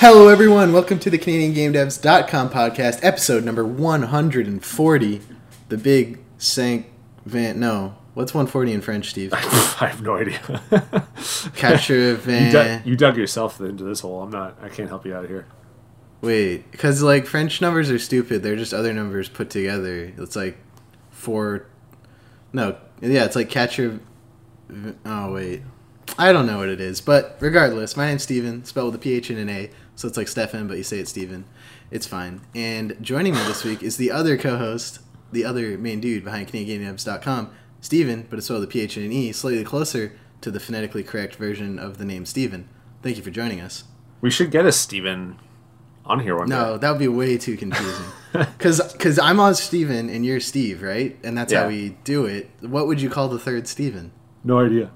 Hello, everyone. Welcome to the CanadianGameDevs.com podcast, episode number 140. The big Sank Van. No. What's 140 in French, Steve? I have no idea. Catcher you, Van. dug, you dug yourself into this hole. I'm not. I can't help you out of here. Wait, because like French numbers are stupid. They're just other numbers put together. It's like four. No, yeah, it's like catcher. Oh wait, I don't know what it is, but regardless, my name's Steven, spelled with a PH and an A, so it's like Stefan, but you say it's Steven. It's fine. And joining me this week is the other co-host, the other main dude behind CanadianGameDevs.com, Steven, but it's spelled with a PH and an E, slightly closer to the phonetically correct version of the name Steven. Thank you for joining us. We should get a Steven on here one day. No, day. that would be way too confusing. Because I'm on Steven and you're Steve, right? And that's Yeah. how we do it. What would you call the third Steven? No idea.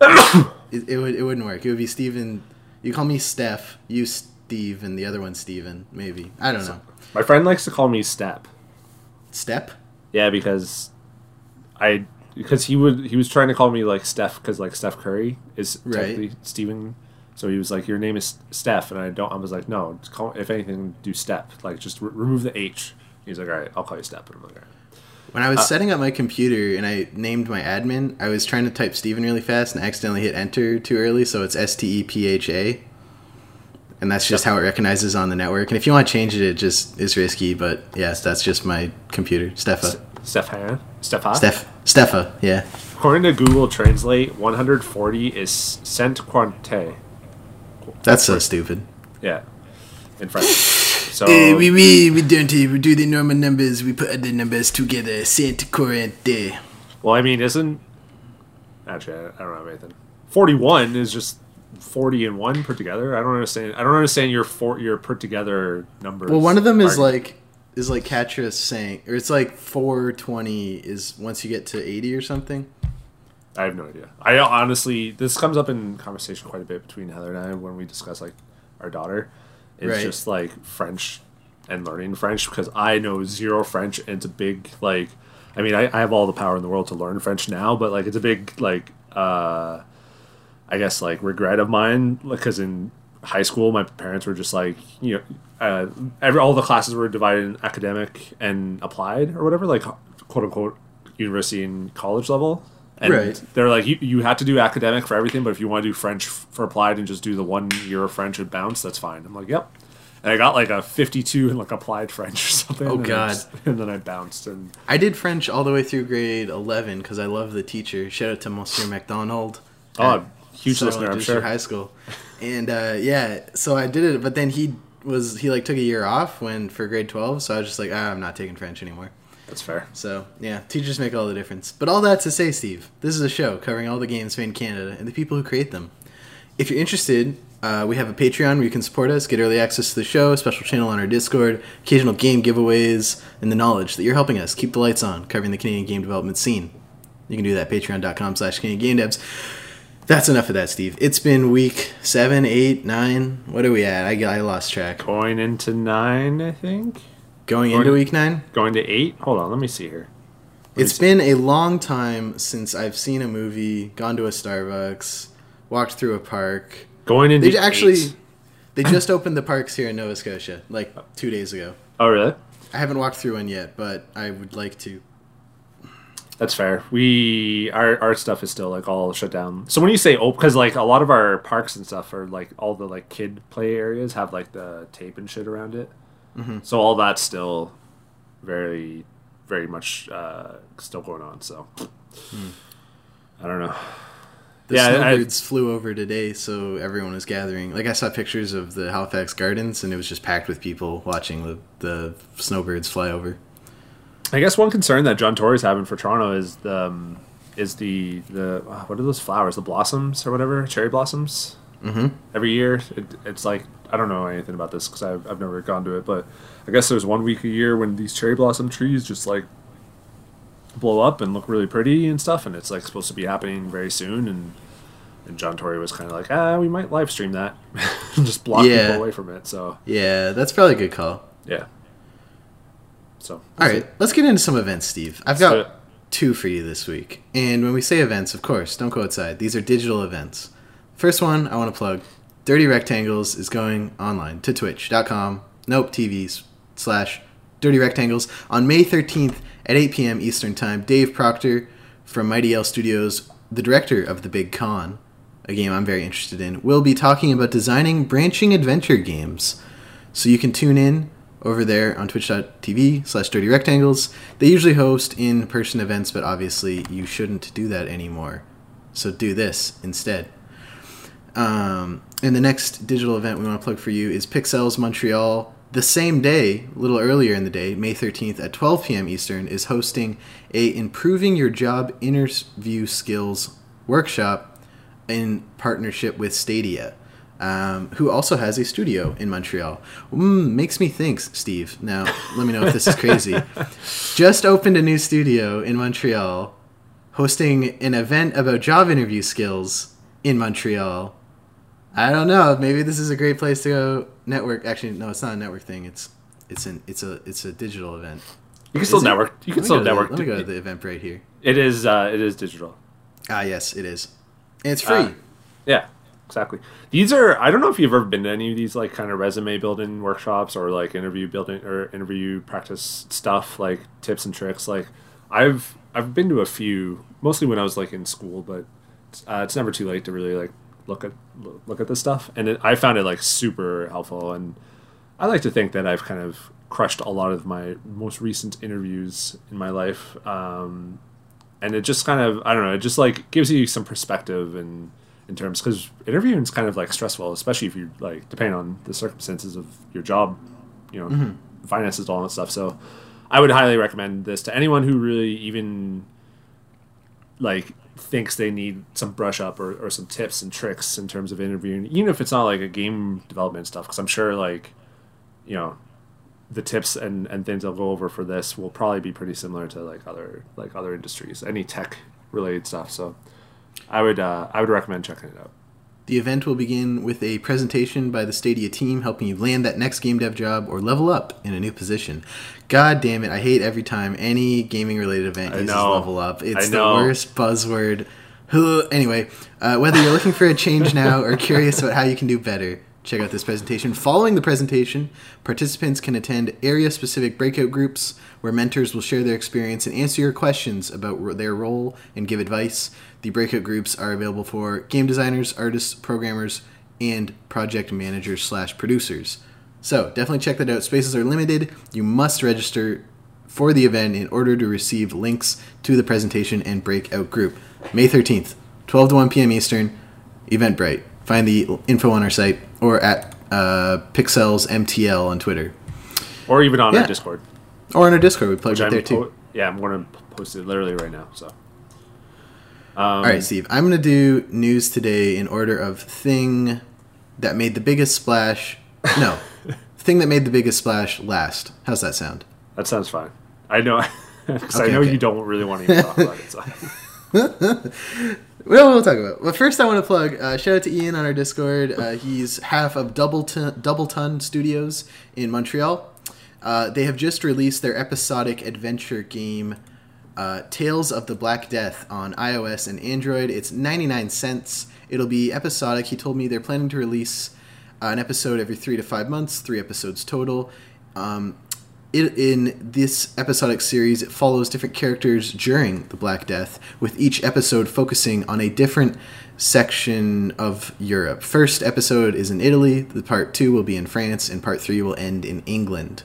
It, it would it wouldn't work. It would be Steven. You call me Steph, you Steve, and the other one Steven. Maybe I don't know. My friend likes to call me Step. Step. Yeah, because I because he would he was trying to call me like Steph because like Steph Curry is Right. technically Steven. So he was like, "Your name is Steph," and I don't. I was like, "No, call, if anything, do Step. Like, just re- remove the H." He's like, "All right, I'll call you Step." And I'm like, "All right." When I was uh, setting up my computer and I named my admin, I was trying to type Steven really fast and accidentally hit enter too early, so it's S T E P H A. And that's just how it recognizes on the network. And if you want to change it, it just is risky. But yes, that's just my computer, Stefa. Stefan, Stefan. Steph, Stefa, yeah. According to Google Translate, 140 is cent quante. That's so stupid. Yeah, in French. So Eh, we, we, we don't we do the normal numbers, we put the numbers together. Cent Corrente. well, I mean, isn't actually I, I don't have anything. 41 is just 40 and one put together. I don't understand. I don't understand your four your put together numbers. Well, one of them is argument. like is like Catra saying, or it's like 420 is once you get to 80 or something. I have no idea. I honestly, this comes up in conversation quite a bit between Heather and I when we discuss like our daughter. It's Right. just like French and learning French because I know zero French and it's a big like. I mean, I, I have all the power in the world to learn French now, but like it's a big like. uh I guess like regret of mine because in high school my parents were just like you know uh, every all the classes were divided in academic and applied or whatever like quote unquote university and college level and Right. they're like you, you have to do academic for everything but if you want to do french for applied and just do the one year of french and bounce that's fine i'm like yep and i got like a 52 in like applied french or something Oh, and God. just- and then i bounced and I did French all the way through grade 11 because I love the teacher. Shout out to Monsieur McDonald. oh at huge Southern listener i'm sure High school. And uh, yeah, so I did it, but then he was he like took a year off when for grade 12, so I was just like, ah, I'm not taking French anymore. that's fair So yeah, teachers make all the difference. But all that to say, Steve, this is a show covering all the games made in Canada and the people who create them. If you're interested, uh, we have a Patreon where you can support us, get early access to the show, a special channel on our Discord, occasional game giveaways, and the knowledge that you're helping us keep the lights on, covering the Canadian game development scene. You can do that at patreon.com slash Canadian Game Devs. That's enough of that, Steve. It's been week seven, eight, nine. What are we at? I, I lost track. going into nine i think Going into week nine? going to eight hold on let me see here Let It's see. been a long time since I've seen a movie, gone to a Starbucks, walked through a park. going into They actually eight. they just opened the parks here in Nova Scotia like 2 days ago. oh really I haven't walked through one yet, but I would like to. That's fair. We our our stuff is still like all shut down. So when you say open, because like a lot of our parks and stuff are like all the like kid play areas have like the tape and shit around it. Mm-hmm. So all that's still very very much uh, still going on. So I don't know. The Yeah, I- snowbirds flew over today, so everyone was gathering. Like I saw pictures of the Halifax Gardens, and it was just packed with people watching the the snowbirds fly over. I guess one concern that John Tory's having for Toronto is the um, is the the uh, what are those flowers? The blossoms or whatever, cherry blossoms. Mm-hmm. every year. It, it's like I don't know anything about this because I've, I've never gone to it, but I guess there's one week a year when these cherry blossom trees just like blow up and look really pretty and stuff, and it's like supposed to be happening very soon. And and John Tory was kind of like, ah, we might live stream that, and just block Yeah. people away from it. So Yeah, that's probably a good call. yeah. So All right, let's get into some events, Steve. I've Let's got two for you this week. And when we say events, of course, don't go outside. These are digital events. First one I want to plug Dirty Rectangles is going online to twitch.com, nope, TV slash Dirty Rectangles on May 13th at 8 p.m. Eastern Time. Dave Proctor from Mighty Yell Studios, the director of The Big Con, a game I'm very interested in, will be talking about designing branching adventure games. So you can tune in over there on twitch.tv slash dirty rectangles. They usually host in person events, but obviously you shouldn't do that anymore. So do this instead. Um, and the next digital event we want to plug for you is Pixelles Montreal. The same day, a little earlier in the day, May 13th at 12 p.m. Eastern, is hosting a Improving Your Job Interview Skills workshop in partnership with Stadia um, who also has a studio in Montreal. Mm, makes me think, Steve. Now, let me know if this is crazy. Just opened a new studio in Montreal, hosting an event about job interview skills in Montreal. I don't know. Maybe this is a great place to go network. Actually, no, it's not a network thing. It's it's an it's a it's a digital event. You can still network. You can still network. The, let me go to the event right here. It is uh, it is digital. Ah, yes, it is. And it's free. Uh, yeah exactly. These are I don't know if you've ever been to any of these like kind of resume building workshops or like interview building or interview practice stuff like tips and tricks. Like I've I've been to a few mostly when I was like in school, but uh, it's never too late to really like look at look at this stuff. And it, I found it like super helpful, and I like to think that I've kind of crushed a lot of my most recent interviews in my life. Um, and it just kind of I don't know, it just like gives you some perspective and in terms because interviewing is kind of like stressful, especially if you like depending on the circumstances of your job, you know, mm-hmm. finances, all that stuff. So, I would highly recommend this to anyone who really even like thinks they need some brush up or, or some tips and tricks in terms of interviewing, even if it's not like a game development stuff. Because I'm sure like you know the tips and, and things I'll go over for this will probably be pretty similar to like other like other industries, any tech related stuff. So I would uh, I would recommend checking it out. The event will begin with a presentation by the Stadia team helping you land that next game dev job or level up in a new position. God damn it, I hate every time any gaming related event uses level up. It's the worst buzzword. Anyway, uh, whether you're looking for a change now or curious about how you can do better, check out this presentation. Following the presentation, participants can attend area specific breakout groups where mentors will share their experience and answer your questions about their role and give advice. The breakout groups are available for game designers, artists, programmers, and project managers slash producers. So definitely check that out. Spaces are limited. You must register for the event in order to receive links to the presentation and breakout group. May 13th, 12 to 1 p.m. Eastern, Eventbrite. Find the info on our site or at uh, Pixelles MTL on Twitter. Or even on yeah. our Discord. Or on our Discord. We plug it there too. Yeah, I'm going to post it literally right now. So. Um, All right, Steve. I'm going to do news today in order of thing that made the biggest splash. No, thing that made the biggest splash last. How's that sound? That sounds fine. I know, because okay, I know okay. you don't really want to even talk about it. So. well, we'll talk about. But first, I want to plug. Uh, shout out to Ian on our Discord. Uh, he's half of Double Ton, Double Ton Studios in Montreal. Uh, they have just released their episodic adventure game uh, Tales of the Black Death on iOS and Android. It's 99 cents. It'll be episodic. He told me they're planning to release uh, an episode every three to five months, three episodes total. Um, it, in this episodic series, it follows different characters during the Black Death, with each episode focusing on a different section of Europe. First episode is in Italy, the part two will be in France, and part three will end in England.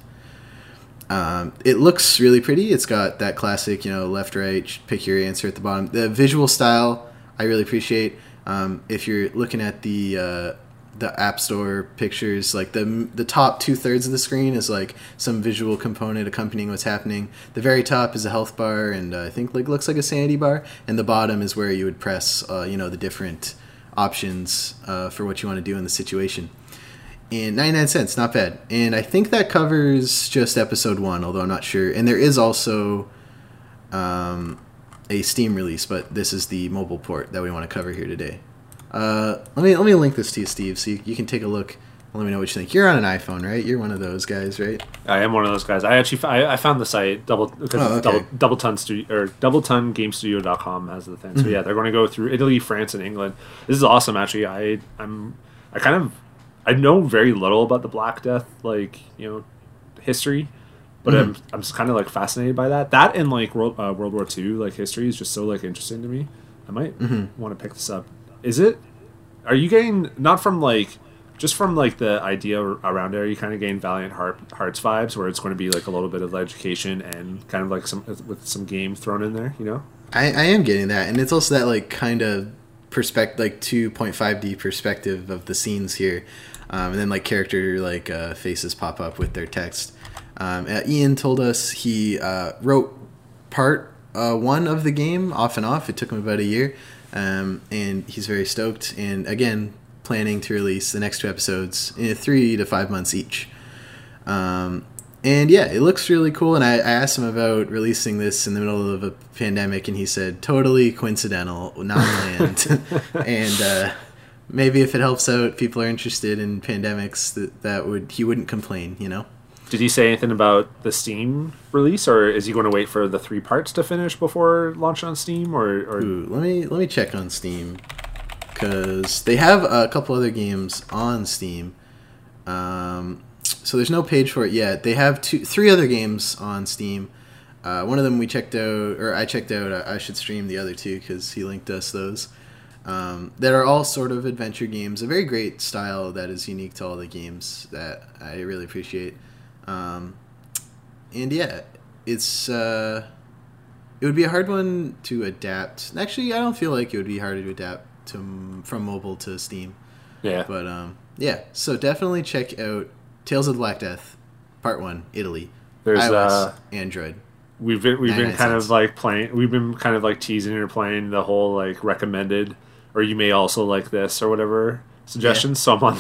Um, it looks really pretty. It's got that classic, you know, left, right, pick your answer at the bottom. The visual style, I really appreciate. Um, if you're looking at the uh, the App Store pictures, like the the top two thirds of the screen is like some visual component accompanying what's happening. The very top is a health bar, and uh, I think like looks like a sanity bar, and the bottom is where you would press, uh, you know, the different options uh, for what you want to do in the situation. And 99 cents not bad. And i think that covers just episode one although i'm not sure. And there is also um, a steam release but this is the mobile port that we want to cover here today uh, let me let me link this to you steve so you, you can take a look let me know what you think. You're on an iPhone, right? You're one of those guys, right? I am one of those guys. I actually I, I found the site double oh, okay. double double ton studio or double ton gamestudio.com has the thing. So mm-hmm. yeah, they're going to go through Italy, France, and England. This is awesome. Actually, I I'm I kind of I know very little about the Black Death like you know history, but Mhm. I'm I'm just kind of like fascinated by that. That and like World uh, World War II like history is just so like interesting to me. I might Mhm. want to pick this up. Is it? Are you getting not from like just from like the idea around it? Are you kind of getting Valiant Heart, Hearts vibes where it's going to be like a little bit of education and kind of like some with some game thrown in there? You know? I, I am getting that, and it's also that like kind of perspective, like two point five D perspective of the scenes here, um, and then like character like uh, faces pop up with their text. Um, uh, Ian told us he uh, wrote part uh, one of the game off and off. It took him about a year, um, and he's very stoked. And again, planning to release the next two episodes in three to five months each. Um, and yeah, it looks really cool. And I, I asked him about releasing this in the middle of a pandemic, and he said totally coincidental, not planned. and uh, maybe if it helps out, people are interested in pandemics. That that would he wouldn't complain, you know. Did he say anything about the Steam release, or is he going to wait for the three parts to finish before launch on Steam? Or, or Ooh, let me let me check on Steam because they have a couple other games on Steam. Um, so there's no page for it yet. They have two, three other games on Steam. Uh, one of them we checked out, or I checked out. I, I should stream the other two because he linked us those. Um, that are all sort of adventure games. A very great style that is unique to all the games that I really appreciate. Um, and yeah, it's uh, it would be a hard one to adapt. Actually, I don't feel like it would be hard to adapt to from mobile to Steam. yeah, But um, yeah, so definitely check out Tales of the Black Death, Part One, Italy, there's iOS, uh, Android. we've been we've been kind cents. of like playing. We've been kind of like teasing or playing the whole like recommended, or you may also like this or whatever suggestions. Yeah. So I'm on,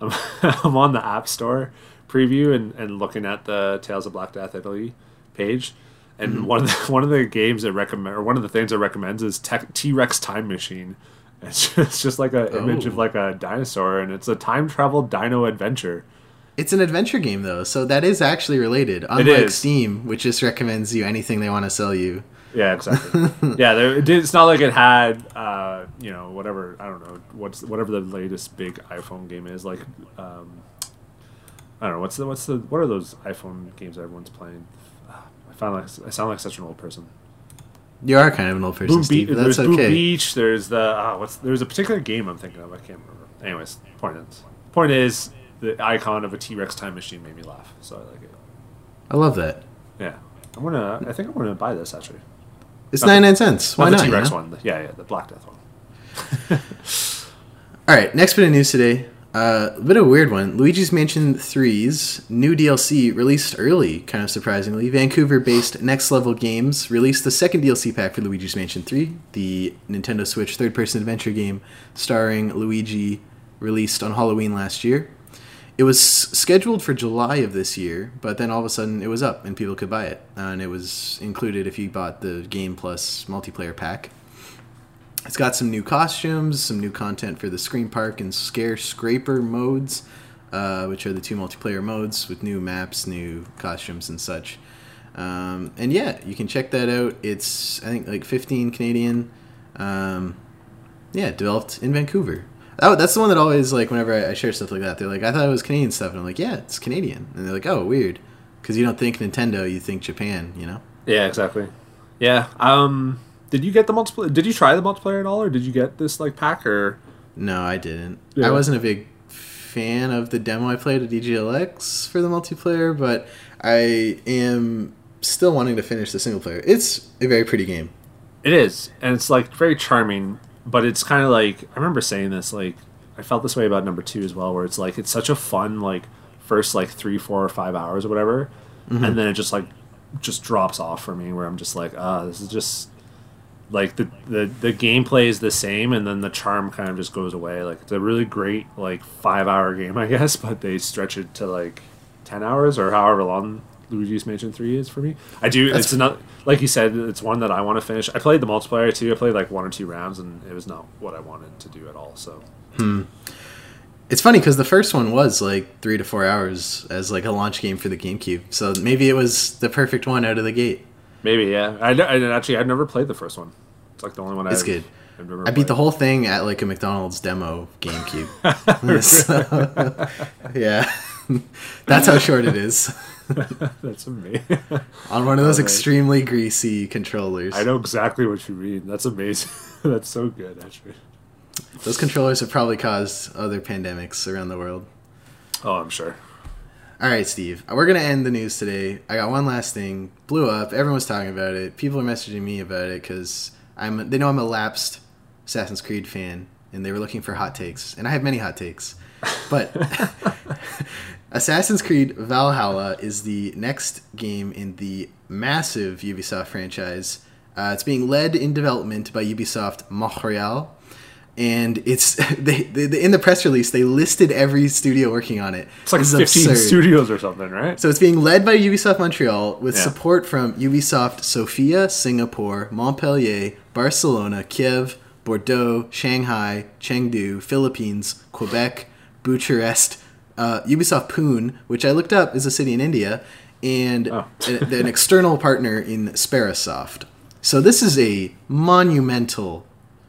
I'm, I'm on the App Store preview and, and looking at the Tales of Black Death Italy page. And Mm-hmm. one of the one of the games that recommend or one of the things it recommends is T Rex Time Machine. It's just, it's just like an image of Oh. like a dinosaur, and it's a time travel dino adventure. It's an adventure game though, so that is actually related. Unlike. Steam, which just recommends you anything they want to sell you. Yeah, exactly. yeah, there, it's not like it had, uh, you know, whatever. I don't know what's whatever the latest big iPhone game is. Like, um, I don't know what's the what's the what are those iPhone games everyone's playing? I found like I sound like such an old person. You are kind of an old person, Boom Steve, Beach. but There's that's Boom. Beach. There's the uh, what's there's a particular game I'm thinking of. I can't remember. Anyways, point is point is the icon of a T Rex time machine made me laugh, so I like it. I love that. Yeah, I'm gonna. I think I'm gonna buy this actually. It's Not the- 99 cents. Why not the T Rex know? one. The- yeah, yeah, the Black Death one. All right, next bit of news today. Uh, a bit of a weird one. Luigi's Mansion 3's new DLC released early, kind of surprisingly. Vancouver based Next Level Games released the second DLC pack for Luigi's Mansion 3, the Nintendo Switch third person adventure game starring Luigi, released on Halloween last year. It was scheduled for July of this year, but then all of a sudden it was up and people could buy it. and it was included if you bought the Game Plus multiplayer pack. It's got some new costumes, some new content for the ScreamPark and Scare Scraper modes, uh, which are the two multiplayer modes with new maps, new costumes, and such. Um, and yeah, you can check that out. It's I think like 15 Canadian. Um, yeah, developed in Vancouver. Oh, that's the one that always like whenever I, I share stuff like that, they're like, I thought it was Canadian stuff, and I'm like, yeah, it's Canadian, and they're like, oh, weird, because you don't think Nintendo, you think Japan, you know. Yeah, exactly. Yeah. Um. Did you get the multiplayer? Did you try the multiplayer at all, or did you get this like pack? Or No, I didn't. Yeah. I wasn't a big fan of the demo I played at EGLX for the multiplayer, but I am still wanting to finish the single player. It's a very pretty game. it is, and it's like very charming, but it's kind of like I remember saying this. Like I felt this way about number two as well, where it's like it's such a fun like first like three, four, or five hours or whatever, and then it just like just drops off for me, where I'm just like, ah, this is just like the, the the gameplay is the same and then the charm kind of just goes away. Like it's a really great like five hour game i guess but they stretch it to like 10 hours or however long luigi's mansion 3 is for me. I do That's- it's not like you said it's one that i want to finish. I played the multiplayer too. I played like one or two rounds and it was not what i wanted to do at all so. Hmm. It's funny because the first one was like three to four hours as like a launch game for the GameCube, so maybe it was the perfect one out of the gate. Maybe yeah i, I actually i've never played the first one it's like the only one It's I've, good. I've I beat played the whole thing at like a McDonald's demo GameCube. Yeah, that's how short it is That's amazing. on one of those Okay. extremely greasy controllers. I know exactly what you mean. That's amazing. That's so good, actually. Those controllers have probably caused other pandemics around the world. Oh, I'm sure. All right, Steve. We're gonna end the news today. I got one last thing. Blew up. Everyone's talking about it. People are messaging me about it because I'm. They know I'm a lapsed Assassin's Creed fan, and they were looking for hot takes, and I have many hot takes. But Assassin's Creed Valhalla is the next game in the massive Ubisoft franchise. Uh, it's being led in development by Ubisoft Montreal, and it's they, they, in the press release they listed every studio working on it. It's like is 15 absurd. studios or something, right? So it's being led by Ubisoft Montreal with Yeah. support from Ubisoft Sofia, Singapore, Montpellier, Barcelona, Kiev, Bordeaux, Shanghai, Chengdu, Philippines, Quebec, Bucharest, uh, Ubisoft Pune, which I looked up is a city in India, and Oh. an, an external partner in Sparasoft. So this is a monumental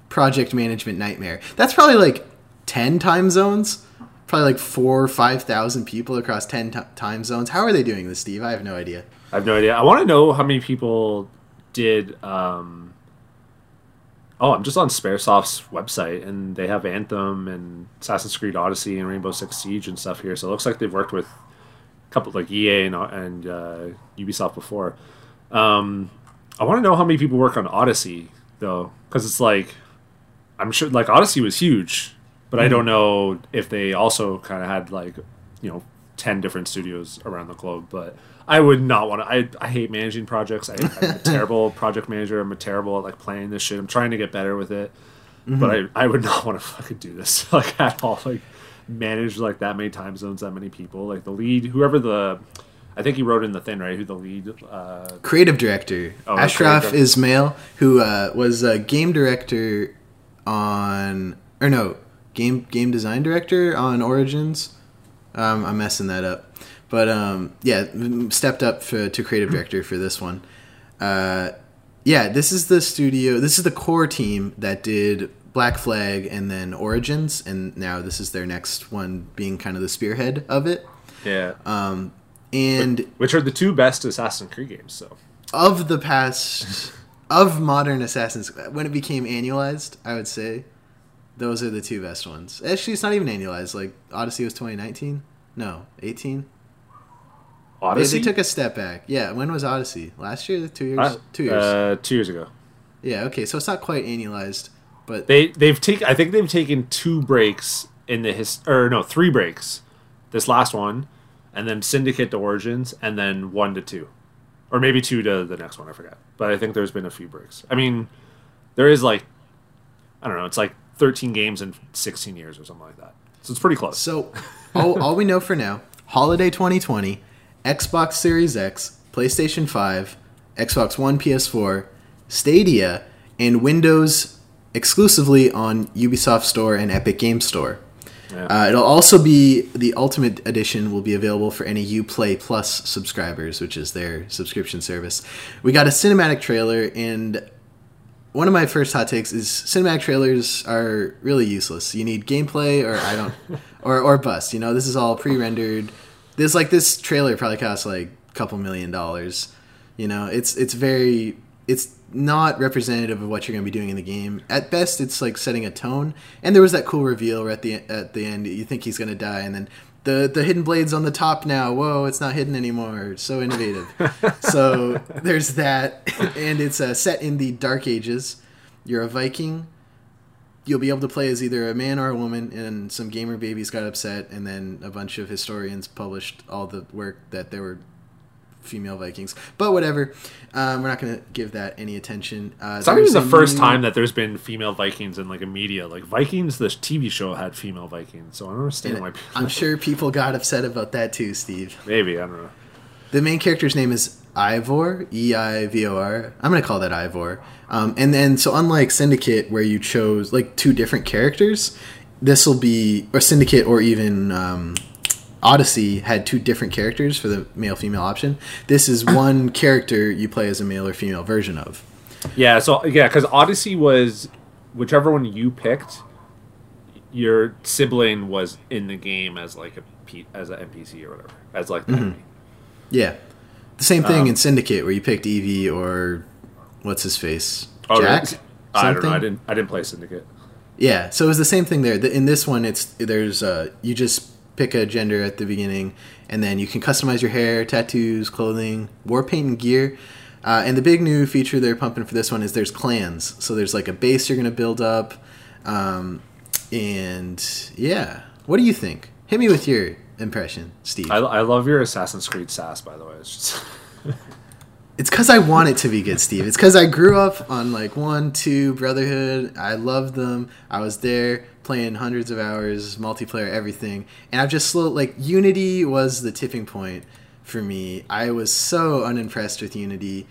project management nightmare. That's probably like 10 time zones. Probably like four or 5,000 people across 10 ti time zones. How are they doing this, Steve? I have no idea. I have no idea. I want to know how many people did. Um... Oh, I'm just on Sparasoft's website, and they have Anthem and Assassin's Creed Odyssey and Rainbow Six Siege and stuff here. So it looks like they've worked with a couple like EA and, and uh, Ubisoft before. Um, I want to know how many people work on Odyssey though, because it's like I'm sure like Odyssey was huge, but I don't know if they also kind of had like you know ten different studios around the globe. But I would not want to. I I hate managing projects. I, I'm a terrible project manager. I'm a terrible at like planning this shit. I'm trying to get better with it, but I I would not want to fucking do this like at all. Like manage like that many time zones, that many people. Like the lead, whoever the. I think he wrote in the thing, right? Who the lead uh, Creative director Oh, Ashraf creative director. Ismail, who uh, was a game director on, or no, game game design director on Origins. Um, I'm messing that up, but um, yeah, stepped up for, to creative director for this one. Uh, yeah, this is the studio. This is the core team that did Black Flag and then Origins, and now this is their next one, being kind of the spearhead of it. yeah, Um, and which are the two best Assassin's Creed games. So of the past of modern assassins when it became annualized i would say those are the two best ones. Actually it's not even annualized like odyssey was 2019 no 18 they, Odyssey? they took a step back. Yeah when was odyssey? Last year? Two years? Uh, two years. Uh, two years ago. yeah okay so it's not quite annualized but They they've taken. I think they've taken two breaks in the his or no three breaks. This last one, and then Syndicate to Origins, and then one to two, or maybe two to the next one. I forgot. But I think there's been a few breaks. I mean, there is like, I don't know. It's like 13 games in 16 years or something like that. So it's pretty close. So, all, all we know for now holiday 2020, Xbox Series X, PlayStation 5, Xbox One, PS4, Stadia, and Windows exclusively on Ubisoft Store and Epic Game Store. Yeah. Uh, it'll also be the Ultimate Edition will be available for any UPlay Plus subscribers, which is their subscription service. We got a cinematic trailer, and one of my first hot takes is cinematic trailers are really useless. You need gameplay, or I don't, or or bust. You know, this is all pre-rendered. This like this trailer probably costs like a couple million dollars. You know, it's it's very it's not representative of what you're going to be doing in the game. At best, it's like setting a tone. And there was that cool reveal right at the at the end. You think he's going to die, and then the the hidden blades on the top now. Whoa, it's not hidden anymore. So innovative. so there's that, and it's uh, set in the Dark Ages. You're a Viking. You'll be able to play as either a man or a woman, and some gamer babies got upset, and then a bunch of historians published all the work that there were female Vikings. But whatever, um, we're not going to give that any attention. Uh, It's the first new- time that there's been female Vikings in like a media. Like Vikings, the TV show had female Vikings, so I don't understand why. People, I'm sure people got upset about that too, Steve. maybe I don't know. The main character's name is Ivor, E I V O R. I'm gonna call that Ivor. Um, and then, so unlike Syndicate, where you chose like two different characters, this will be or Syndicate or even um, Odyssey had two different characters for the male female option. This is one character you play as a male or female version of. Yeah, so yeah, because Odyssey was whichever one you picked, your sibling was in the game as like a P, as an NPC or whatever, as like the Mm-hmm. enemy. Yeah, the same thing Um, in Syndicate where you picked Evie or what's his face, Oh, Jack. really? I don't know. I didn't. I didn't play Syndicate. Yeah, so it was the same thing there. In this one, it's there's uh, you just pick a gender at the beginning, and then you can customize your hair, tattoos, clothing, war paint, and gear. Uh, and the big new feature they're pumping for this one is there's clans. So there's like a base you're gonna build up, um, and yeah. What do you think? Hit me with your impression, Steve. I, I love your Assassin's Creed sass, by the way. It's just It's because I want it to be good, Steve. It's because I grew up on like one, two, Brotherhood. I loved them. I was there playing hundreds of hours, multiplayer, everything. And I've just slow like Unity was the tipping point for me. I was so unimpressed with Unity.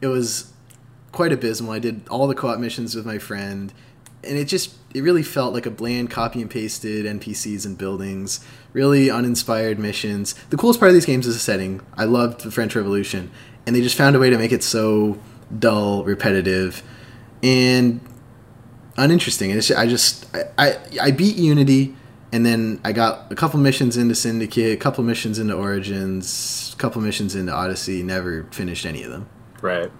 It was quite abysmal. I did all the co-op missions with my friend, and it just it really felt like a bland copy and pasted NPCs and buildings, really uninspired missions. The coolest part of these games is the setting. I loved the French Revolution, and they just found a way to make it so dull, repetitive, and uninteresting. And it's, I just I, I I beat Unity. And then I got a couple missions into Syndicate, a couple missions into Origins, a couple missions into Odyssey. Never finished any of them. right.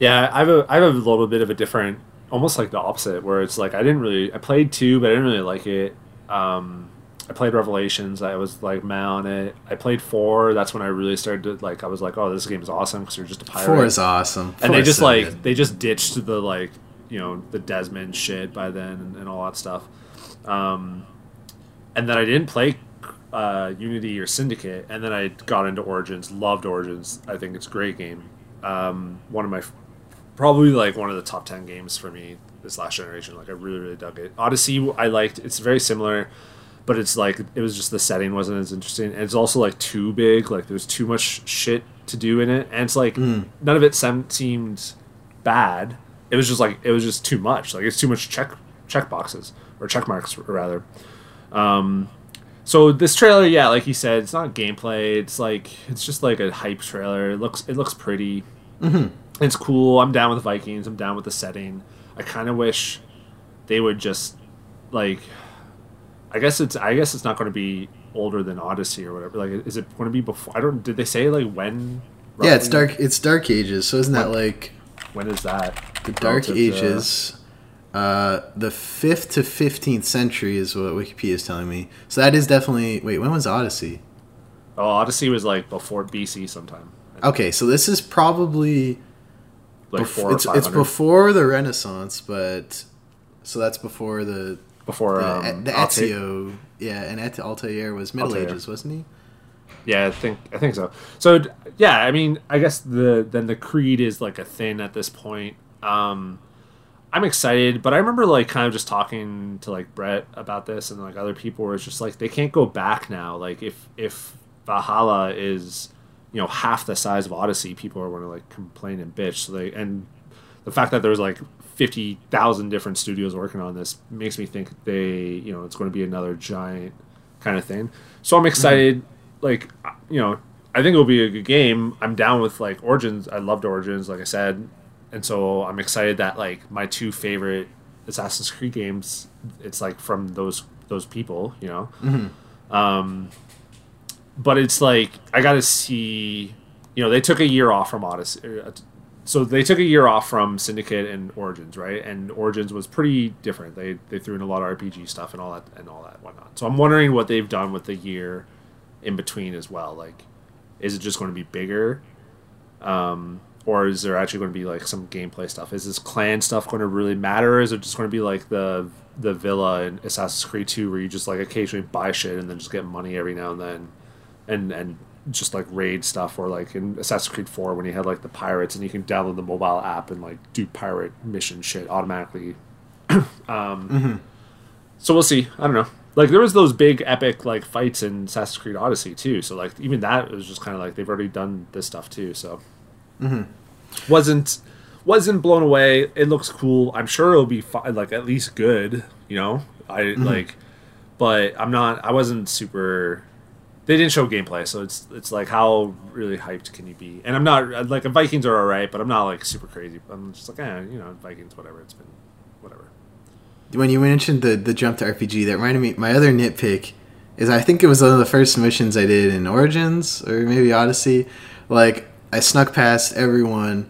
Yeah, I have a I have a little bit of a different, almost like the opposite, where it's like I didn't really I played two, but I didn't really like it. Um, I played Revelations. I was like meh on it. I played four. That's when I really started to like. I was like, oh, this game is awesome because you're just a pirate. Four is awesome. and they just like they just ditched the like you know the Desmond shit by then and, and all that stuff. Um, and then I didn't play uh, Unity or Syndicate, and then I got into Origins. Loved Origins. I think it's a great game. Um, one of my probably like one of the top ten games for me this last generation. Like I really really dug it. Odyssey I liked. It's very similar. But it's like it was just the setting wasn't as interesting, and it's also like too big. Like there's too much shit to do in it, and it's like none of it sem- seemed bad. It was just like it was just too much. Like it's too much check check boxes or check marks rather. Um, so this trailer, yeah, like you said, it's not gameplay. It's like it's just like a hype trailer. It looks it looks pretty. Mm-hmm. It's cool. I'm down with Vikings. I'm down with the setting. I kind of wish they would just like. I guess it's I guess it's not going to be older than Odyssey or whatever. Like, is it going to be before? I don't. Did they say like when? Yeah, it's dark. It's Dark Ages. So isn't that like When is that? The Dark Ages? Uh, the fifth to fifteenth century is what Wikipedia is telling me. So that is definitely. Wait, when was Odyssey? Oh, Odyssey was like before BC sometime. Okay, so this is probably Like bef- it's it's before the Renaissance, but so that's before the before the, um, the Alta- Ezio. Yeah, and Et- Altair was Middle Altair. Ages, wasn't he? Yeah, I think I think so. So yeah, I mean, I guess the then the creed is like a thing at this point. Um, I'm excited, but I remember like kind of just talking to like Brett about this and like other people where it's just like they can't go back now. Like if if Valhalla is you know half the size of Odyssey, people are going to like complain and bitch. So they and the fact that there's like fifty thousand different studios working on this makes me think they you know it's going to be another giant kind of thing. So I'm excited. Like you know, I think it'll be a good game. I'm down with like Origins. I loved Origins, like I said, and so I'm excited that like my two favorite Assassin's Creed games, it's like from those those people, you know. Um, but it's like I got to see. You know, they took a year off from Odyssey. uh, So they took a year off from Syndicate and Origins, right? And Origins was pretty different. They they threw in a lot of RPG stuff and all that and all that whatnot. So I'm wondering what they've done with the year in between as well. Like, is it just going to be bigger, um, or is there actually going to be like some gameplay stuff? Is this clan stuff going to really matter? Or is it just going to be like the the villa in Assassin's Creed 2 where you just like occasionally buy shit and then just get money every now and then, and and just like raid stuff, or like in Assassin's Creed 4 when you had like the pirates and you can download the mobile app and like do pirate mission shit automatically. um, So we'll see. I don't know. Like there was those big epic like fights in Assassin's Creed Odyssey too. So like even that was just kind of like they've already done this stuff too. So wasn't wasn't blown away. It looks cool. I'm sure it'll be fi- like at least good. You know, I like, but I'm not. I wasn't super. They didn't show gameplay, so it's it's like how really hyped can you be? And I'm not like Vikings are alright, but I'm not like super crazy. I'm just like, eh, you know, Vikings, whatever. It's been whatever. when you mentioned the the jump to RPG, that reminded me. My other nitpick is I think it was one of the first missions I did in Origins or maybe Odyssey. Like I snuck past everyone.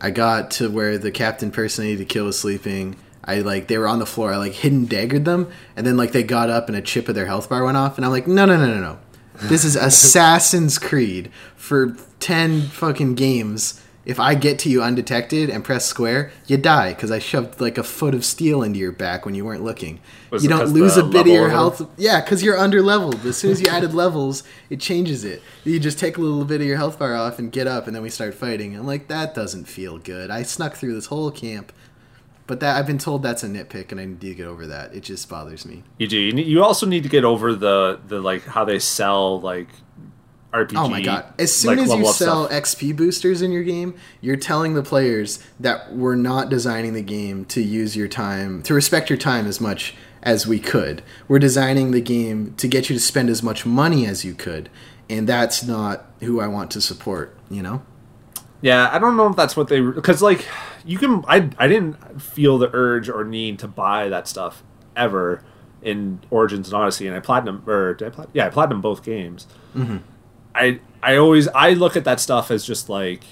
I got to where the captain person I needed to kill was sleeping. I like they were on the floor. I like hidden daggered them, and then like they got up and a chip of their health bar went off, and I'm like, no, no, no, no, no. This is Assassin's Creed for ten fucking games. If I get to you undetected and press square, you die because I shoved like a foot of steel into your back when you weren't looking. Was you don't lose a bit of your health. Yeah, because you're under leveled. As soon as you added levels, it changes it. You just take a little bit of your health bar off and get up, and then we start fighting. I'm like, that doesn't feel good. I snuck through this whole camp, but that I've been told that's a nitpick, and I need to get over that. It just bothers me. You do. You also need to get over the the like how they sell like RPG. Oh my god! As soon like, as you sell stuff. XP boosters in your game, you're telling the players that we're not designing the game to use your time, to respect your time as much as we could. We're designing the game to get you to spend as much money as you could, and that's not who I want to support. You know? Yeah, I don't know if that's what they because like you can. I I didn't feel the urge or need to buy that stuff ever in Origins and Odyssey, and I platinum or did I plat- yeah I platinum both games. Mm-hmm. I I always I look at that stuff as just like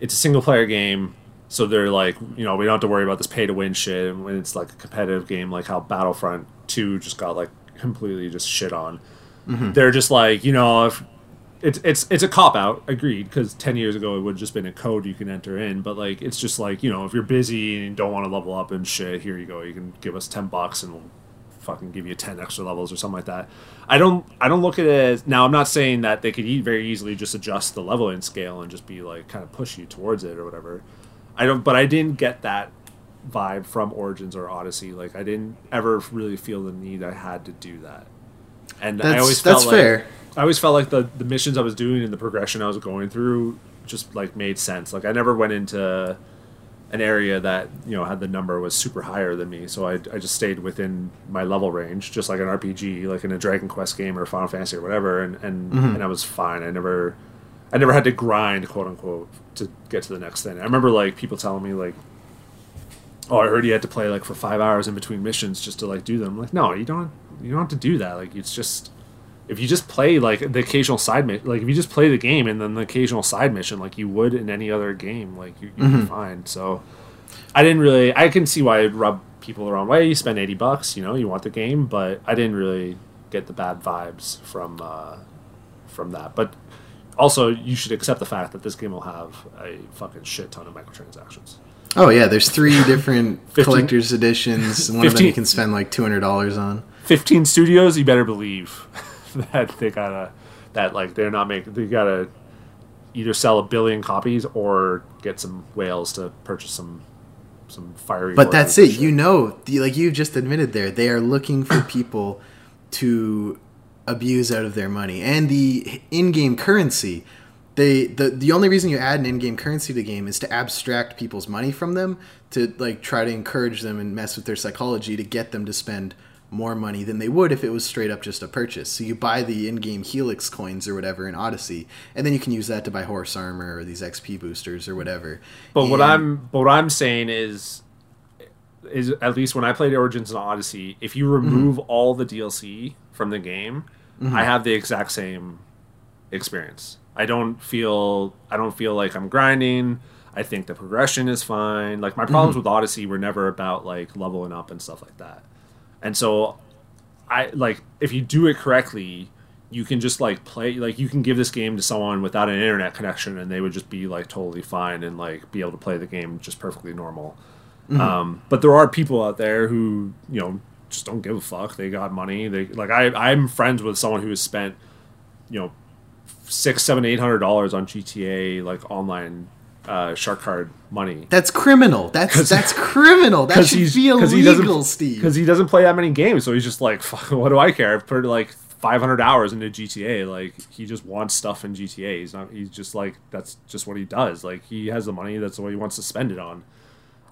it's a single player game, so they're like you know we don't have to worry about this pay to win shit, and when it's like a competitive game like how Battlefront Two just got like completely just shit on. Mm-hmm. They're just like you know if it's it's it's a cop out, agreed. Because ten years ago it would have just been a code you can enter in, but like it's just like you know if you're busy and don't want to level up and shit, here you go. You can give us ten bucks and we'll fucking give you ten extra levels or something like that. I don't I don't look at it as now. I'm not saying that they could very easily just adjust the leveling scale and just be like kind of push you towards it or whatever. I don't, but I didn't get that vibe from Origins or Odyssey. Like I didn't ever really feel the need I had to do that. And I That's- always that's felt like, fair. I always felt like the the missions I was doing and the progression I was going through just like made sense. Like I never went into an area that you know had the number was super higher than me, so I, I just stayed within my level range, just like an RPG, like in a Dragon Quest game or Final Fantasy or whatever, and and, mm-hmm. and I was fine. I never I never had to grind, quote unquote, to get to the next thing. I remember like people telling me like, "Oh, I heard you had to play like for five hours in between missions just to like do them." I'm like, no, you don't. You don't have to do that. Like, it's just if you just play like the occasional side mission, like if you just play the game and then the occasional side mission, like you would in any other game, like you, you'd be fine. So I didn't really. I can see why it'd rub people the wrong way. You spend eighty bucks, you know, you want the game, but I didn't really get the bad vibes from uh, from that. But also, you should accept the fact that this game will have a fucking shit ton of microtransactions. Oh yeah, there's three different 15 collector's editions. One of them you can spend like two hundred dollars on. Fifteen studios, you better believe that they gotta that like they're not making. They gotta either sell a billion copies or get some whales to purchase some some fiery. But that's it. and You know, the, like you just admitted there, they are looking for people to abuse out of their money and the in-game currency. They the the only reason you add an in-game currency to the game is to abstract people's money from them to like try to encourage them and mess with their psychology to get them to spend more money than they would if it was straight up just a purchase. So you buy the in-game Helix coins or whatever in Odyssey, and then you can use that to buy horse armor or these XP boosters or whatever. But what I'm but what I'm saying is is at least when I played Origins and Odyssey, if you mm-hmm. remove all the DLC from the game, mm-hmm. I have the exact same experience. I don't feel I don't feel like I'm grinding. I think the progression is fine. Like my problems mm-hmm. with Odyssey were never about like leveling up and stuff like that. And so I like if you do it correctly, you can just like play like you can give this game to someone without an internet connection and they would just be like totally fine and like be able to play the game just perfectly normal. Um, but there are people out there who you know just don't give a fuck. They got money. They like I I'm friends with someone who has spent you know six seven eight hundred dollars on GTA like online uh, shark card money That's criminal. That's that's criminal. That should be illegal, Steve. Because he doesn't play that many games, so he's just like, Fuck, what do I care? I've put like 500 hours into GTA. Like he just wants stuff in GTA. He's not. He's just like that's just what he does. Like he has the money. That's what he wants to spend it on.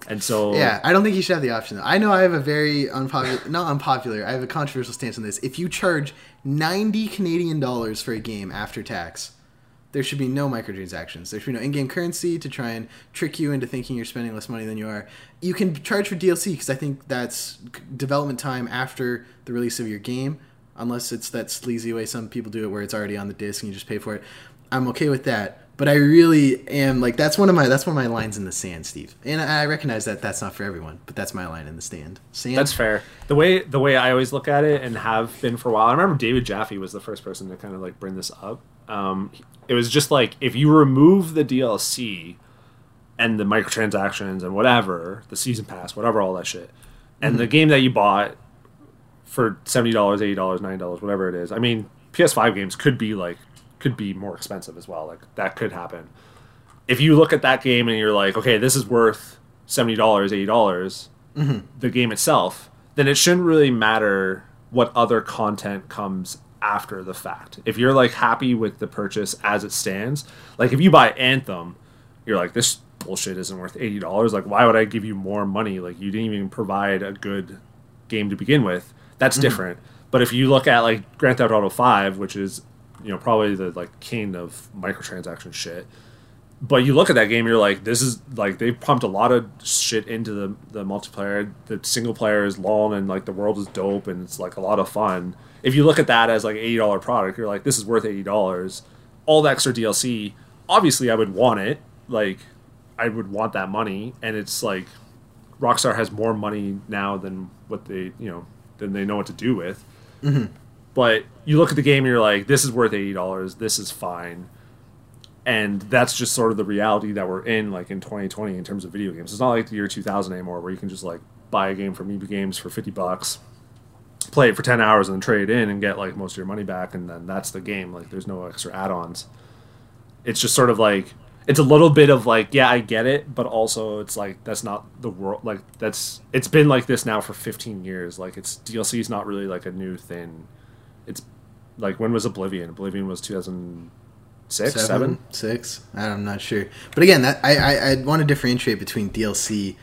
And so yeah, I don't think he should have the option. Though. I know I have a very unpopular, not unpopular. I have a controversial stance on this. If you charge ninety Canadian dollars for a game after tax, there should be no microtransactions. There should be no in-game currency to try and trick you into thinking you're spending less money than you are. You can charge for DLC because I think that's development time after the release of your game, unless it's that sleazy way some people do it where it's already on the disc and you just pay for it. I'm okay with that but I really am like that's one of my that's one of my lines in the sand, Steve. And I recognize that that's not for everyone, but that's my line in the stand. Sand. That's fair. The way the way I always look at it and have been for a while. I remember David Jaffe was the first person to kind of like bring this up. Um, it was just like if you remove the DLC and the microtransactions and whatever, the season pass, whatever, all that shit, and mm-hmm. the game that you bought for seventy dollars, eighty dollars, ninety dollars, whatever it is. I mean, PS5 games could be like could be more expensive as well. Like that could happen. If you look at that game and you're like, okay, this is worth seventy dollars, eighty dollars, mm-hmm. the game itself, then it shouldn't really matter what other content comes after the fact. If you're like happy with the purchase as it stands, like if you buy Anthem, you're like this bullshit isn't worth eighty dollars. Like why would I give you more money? Like you didn't even provide a good game to begin with. That's mm-hmm. different. But if you look at like Grand Theft Auto Five, which is you know probably the like king of microtransaction shit. But you look at that game, you're like, this is like they pumped a lot of shit into the the multiplayer. The single player is long and like the world is dope and it's like a lot of fun. If you look at that as like eighty dollar product, you're like, this is worth eighty dollars. All the extra DLC, obviously, I would want it. Like, I would want that money, and it's like Rockstar has more money now than what they you know than they know what to do with. Mm-hmm. But you look at the game and you're like, this is worth eighty dollars. This is fine. And that's just sort of the reality that we're in, like in 2020, in terms of video games. It's not like the year 2000 anymore, where you can just like buy a game from EB Games for 50 bucks, play it for 10 hours, and then trade in and get like most of your money back, and then that's the game. Like there's no extra add-ons. It's just sort of like it's a little bit of like yeah i get it but also it's like that's not the world like that's it's been like this now for 15 years like it's dlc is not really like a new thing it's like when was Oblivion? Oblivion was 2006, seven, seven? six. I'm not sure, but again, that I I, I want to differentiate between DLC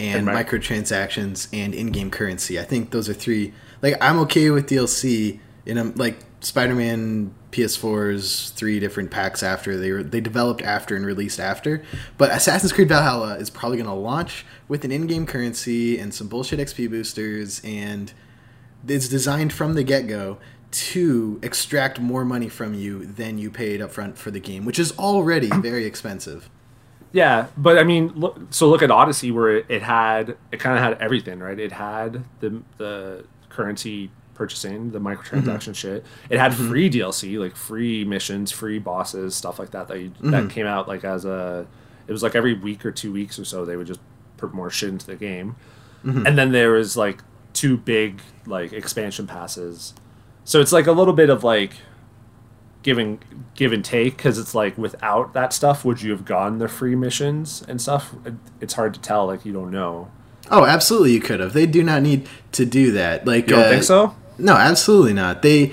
and, and microtransactions and in-game currency. I think those are three. Like I'm okay with DLC in a like Spider-Man PS4's three different packs after they were they developed after and released after. But Assassin's Creed Valhalla is probably going to launch with an in-game currency and some bullshit XP boosters and it's designed from the get-go to extract more money from you than you paid up front for the game, which is already very expensive. Yeah, but I mean, look, so look at Odyssey, where it, it had it kind of had everything, right? It had the the currency purchasing, the microtransaction mm-hmm. shit. It had mm-hmm. free DLC, like free missions, free bosses, stuff like that. That you, mm-hmm. that came out like as a, it was like every week or two weeks or so they would just put more shit into the game, mm-hmm. and then there was like two big like expansion passes so it's like a little bit of like giving give and take because it's like without that stuff, would you have gotten the free missions and stuff? It's hard to tell. Like you don't know. Oh, absolutely, you could have. They do not need to do that. Like, you don't uh, think so? No, absolutely not. They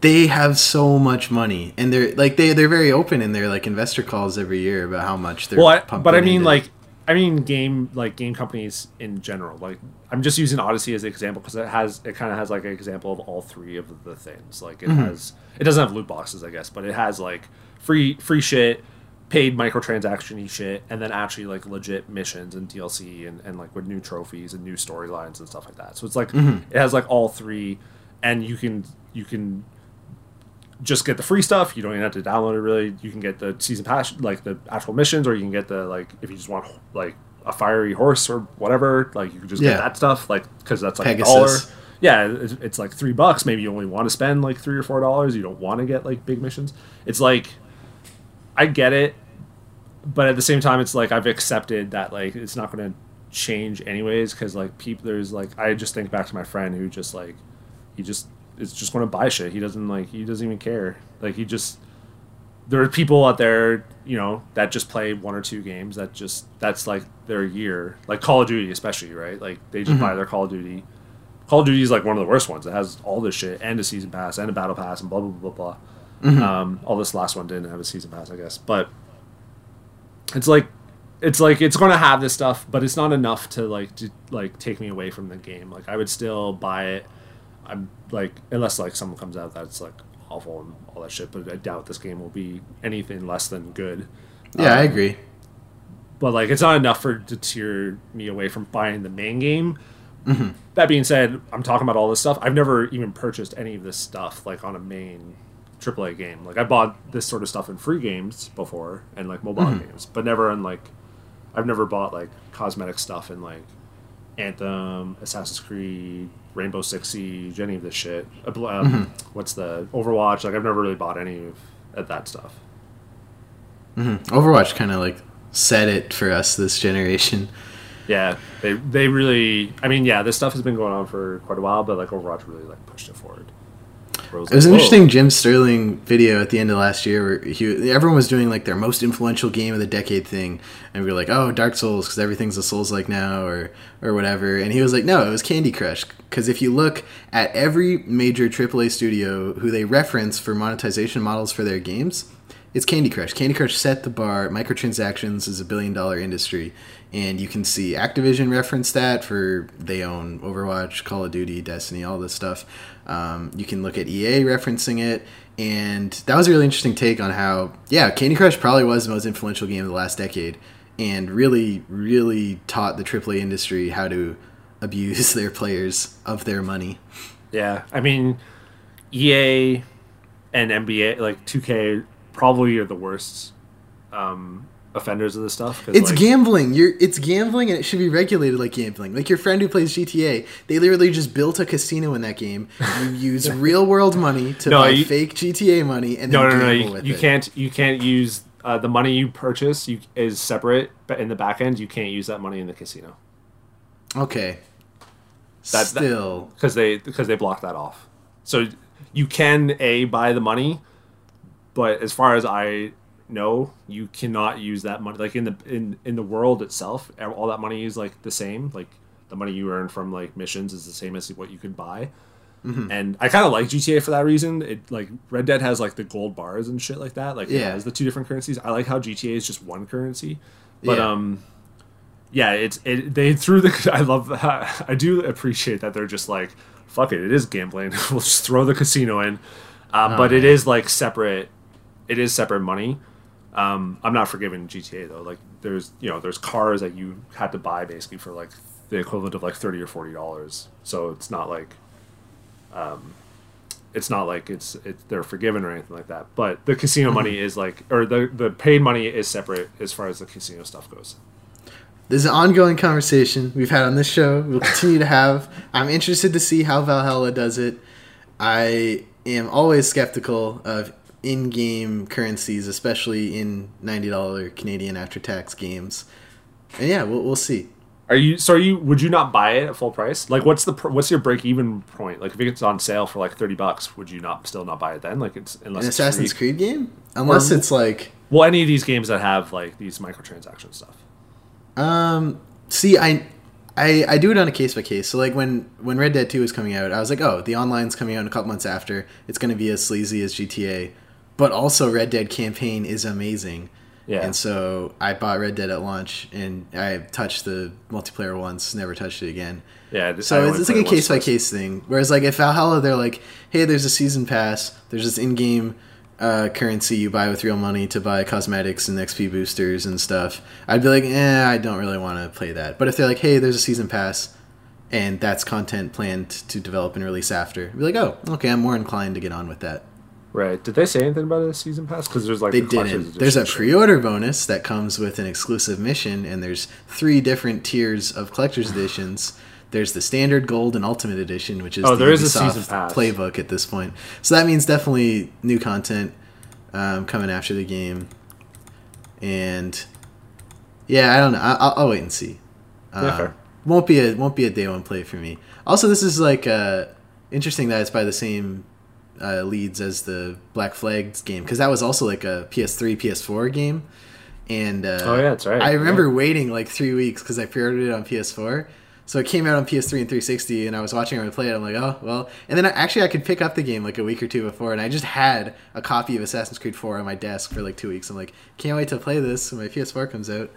they have so much money, and they're like they they're very open in their like investor calls every year about how much they're. Well, I, but I mean, like I mean, game like game companies in general. Like I'm just using Odyssey as an example because it has it kind of has like an example of all three of the things. Like it mm-hmm. has it doesn't have loot boxes, I guess, but it has like free free shit, paid microtransaction shit, and then actually like legit missions and DLC and, and like with new trophies and new storylines and stuff like that. So it's like mm-hmm. it has like all three, and you can you can just get the free stuff. You don't even have to download it really. You can get the season pass, like the actual missions, or you can get the like if you just want like a fiery horse or whatever. Like you can just yeah. get that stuff, like because that's like Pegasus. a dollar. Yeah, it's, it's like three bucks. Maybe you only want to spend like three or four dollars. You don't want to get like big missions. It's like I get it, but at the same time, it's like I've accepted that like it's not going to change anyways because like people there's like I just think back to my friend who just like he just is just going to buy shit. He doesn't like he doesn't even care. Like he just there are people out there, you know, that just play one or two games that just that's like their year. Like Call of Duty especially, right? Like they just mm-hmm. buy their Call of Duty. Call of Duty is like one of the worst ones. It has all this shit and a season pass and a battle pass and blah blah blah blah. Mm-hmm. Um, all this last one didn't have a season pass, I guess, but it's like it's like it's going to have this stuff, but it's not enough to like to like take me away from the game. Like I would still buy it I'm like unless like someone comes out that's like awful and all that shit. But I doubt this game will be anything less than good. Yeah, I Um, agree. but like it's not enough for to tear me away from buying the main game. Mm-hmm. That being said, I'm talking about all this stuff. I've never even purchased any of this stuff like on a main AAA game. Like I bought this sort of stuff in free games before and like mobile Mm-hmm. games, but never in like I've never bought like cosmetic stuff in like Anthem, Assassin's Creed, Rainbow Six Siege, any of this shit. Uh, Um, Mm-hmm. What's the Overwatch? Like I've never really bought any of, of that stuff. Overwatch kind of like set it for us this generation. Yeah, they they really. I mean, yeah, this stuff has been going on for quite a while, but like Overwatch really like pushed it forward. Where It was an interesting Jim Sterling video at the end of last year where he, everyone was doing like their most influential game of the decade thing, and we were like, "Oh, Dark Souls," because everything's a Souls like now, or or whatever. And he was like, "No, it was Candy Crush." Because if you look at every major AAA studio who they reference for monetization models for their games, it's Candy Crush. Candy Crush set the bar. Microtransactions is a billion dollar industry, and you can see Activision reference that for they own Overwatch, Call of Duty, Destiny, all this stuff. Um, you can look at EA referencing it, and that was a really interesting take on how yeah, Candy Crush probably was the most influential game of the last decade, and really, really taught the AAA industry how to abuse their players of their money. Yeah, I mean, EA and NBA like 2K probably are the worst um, offenders of this stuff. It's like, gambling. You're it's gambling, and it should be regulated like gambling. Like your friend who plays GTA, they literally just built a casino in that game. You use real world money to No, buy you- fake GTA money, and No, then no, no. You, you can't. You can't use uh, the money you purchase. You is separate, but in the back end, you can't use that money in the casino Okay. that- Still, because they because they block that off. So you can a buy the money, but as far as I know, you cannot use that money. Like in the in in the world itself, all that money is like the same. Like the money you earn from like missions is the same as what you could buy. Mm-hmm. And I kind of like GTA for that reason. It like Red Dead has like the gold bars and shit like that. Like yeah, it has the two different currencies. I like how GTA is just one currency, but Yeah. um, yeah, it's it. They threw the. I love that. I do appreciate that they're just like, fuck it, it is gambling. we'll just throw the casino in, um, but it man. is like separate. It is separate money. Um, I'm not forgiving GTA though. Like there's you know there's cars that you had to buy basically for like the equivalent of like thirty or forty dollars. So it's not like, um, it's not like it's it's they're forgiven or anything like that. But the casino money is like or the the paid money is separate as far as the casino stuff goes. This is an ongoing conversation we've had on this show. We'll continue to have. I'm interested to see how Valhalla does it. I am always skeptical of in-game currencies, especially in $90 Canadian after-tax games. And yeah, we'll, we'll see. Are you so? Are you would you not buy it at full price? Like, what's the what's your break even point? Like, if it's on sale for like thirty bucks, would you not still not buy it then? Like, it's unless An it's Assassin's free? Creed game, unless Or- it's like Well, any of these games that have like these microtransaction stuff. Um, see, I, I, I do it on a case by case. So like when when Red Dead Two was coming out, I was like, oh, the online's coming out in a couple months after. It's going to be as sleazy as GTA, but also Red Dead campaign is amazing. Yeah. And so I bought Red Dead at launch, and I touched the multiplayer once, never touched it again. Yeah. So it's, it's like a case by case thing. Whereas like if Valhalla, they're like, hey, there's a season pass, there's this in-game uh, currency you buy with real money to buy cosmetics and XP boosters and stuff. I'd be like, eh, I don't really want to play that. But if they're like, hey, there's a season pass, and that's content planned to develop and release after, I'd be like, oh, okay, I'm more inclined to get on with that. Right. Did they say anything about a season pass? Because there's like They the didn't. There's a pre-order bonus that comes with an exclusive mission, and there's three different tiers of collector's editions. There's the standard gold and ultimate edition, which is Oh, the there is a season pass. playbook at this point. So that means definitely new content um, coming after the game. And yeah, I don't know. I, I'll, I'll wait and see. Uh. Won't be a won't be a day one play for me. Also, this is like uh, interesting that it's by the same uh, leads as the Black Flag game because that was also like a PS3 PS4 game. And uh, Oh, yeah, that's right. I remember waiting like three weeks because I pre-ordered it on PS4. So it came out on PS3 and 360, and I was watching everyone play it. I'm like, oh well. And then I, actually, I could pick up the game like a week or two before, and I just had a copy of Assassin's Creed 4 on my desk for like two weeks. I'm like, can't wait to play this when my PS4 comes out.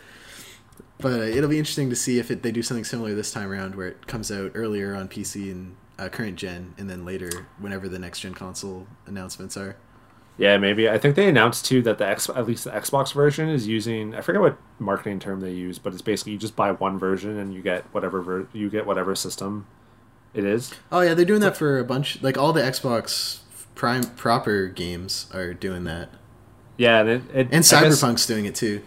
But uh, it'll be interesting to see if it, they do something similar this time around, where it comes out earlier on PC and uh, current gen, and then later whenever the next gen console announcements are. Yeah, maybe. I think they announced too that the X, at least the Xbox version, is using. I forget what marketing term they use, but it's basically you just buy one version and you get whatever ver- you get whatever system it is. Oh yeah, they're doing that for a bunch. Like all the Xbox Prime proper games are doing that, Yeah, and it, it and I guess- Cyberpunk's doing it too.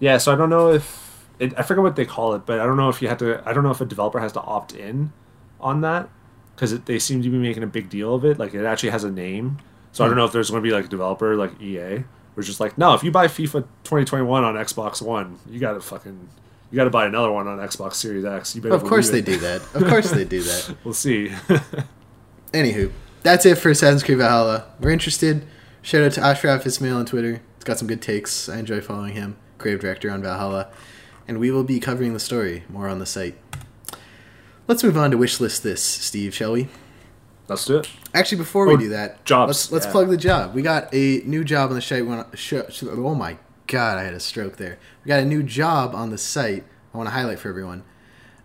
Yeah, so I don't know if it, I forget what they call it, but I don't know if you have to. I don't know if a developer has to opt in on that because they seem to be making a big deal of it. Like it actually has a name, so I hmm. don't know if there's going to be like a developer like EA, who's just like, no, if you buy FIFA 2021 on Xbox One, you got to fucking you got to buy another one on Xbox Series X. You better Of course they believe do that. Of course they do that. We'll see. Anywho, that's it for Assassin's Creed Valhalla. We're interested. Shout out to Ashraf Ismail on Twitter. He's got some good takes. I enjoy following him. Creative director on Valhalla. And we will be covering the story more on the site. Let's move on to wishlist this, Steve, shall we? Let's do it. Actually, before we Oh, do that, jobs, Let's, let's yeah. plug the job. We got a new job on the site. We wanna- sh- sh- oh my god, I had a stroke there. We got a new job on the site. I want to highlight for everyone.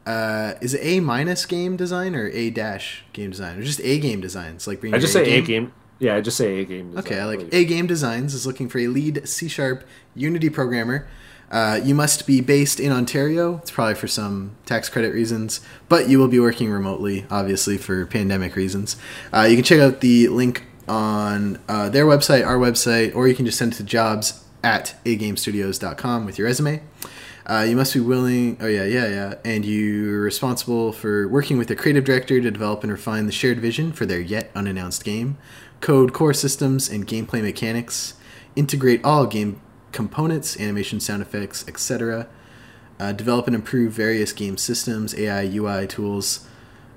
Uh, is it A minus game design or A dash game design or just A game designs? Like I just say A game. Yeah, I just say A game. Okay, I like. A Game Designs is looking for a lead C Sharp Unity programmer. Uh, you must be based in Ontario. It's probably for some tax credit reasons, but you will be working remotely, obviously for pandemic reasons. Uh, you can check out the link on uh, their website, our website, or you can just send it to jobs at agamestudios.com with your resume. Uh, you must be willing. Oh yeah, yeah, yeah. And you're responsible for working with the creative director to develop and refine the shared vision for their yet unannounced game, code core systems and gameplay mechanics, integrate all game components, animation, sound effects, etc. Uh, develop and improve various game systems, AI, UI tools.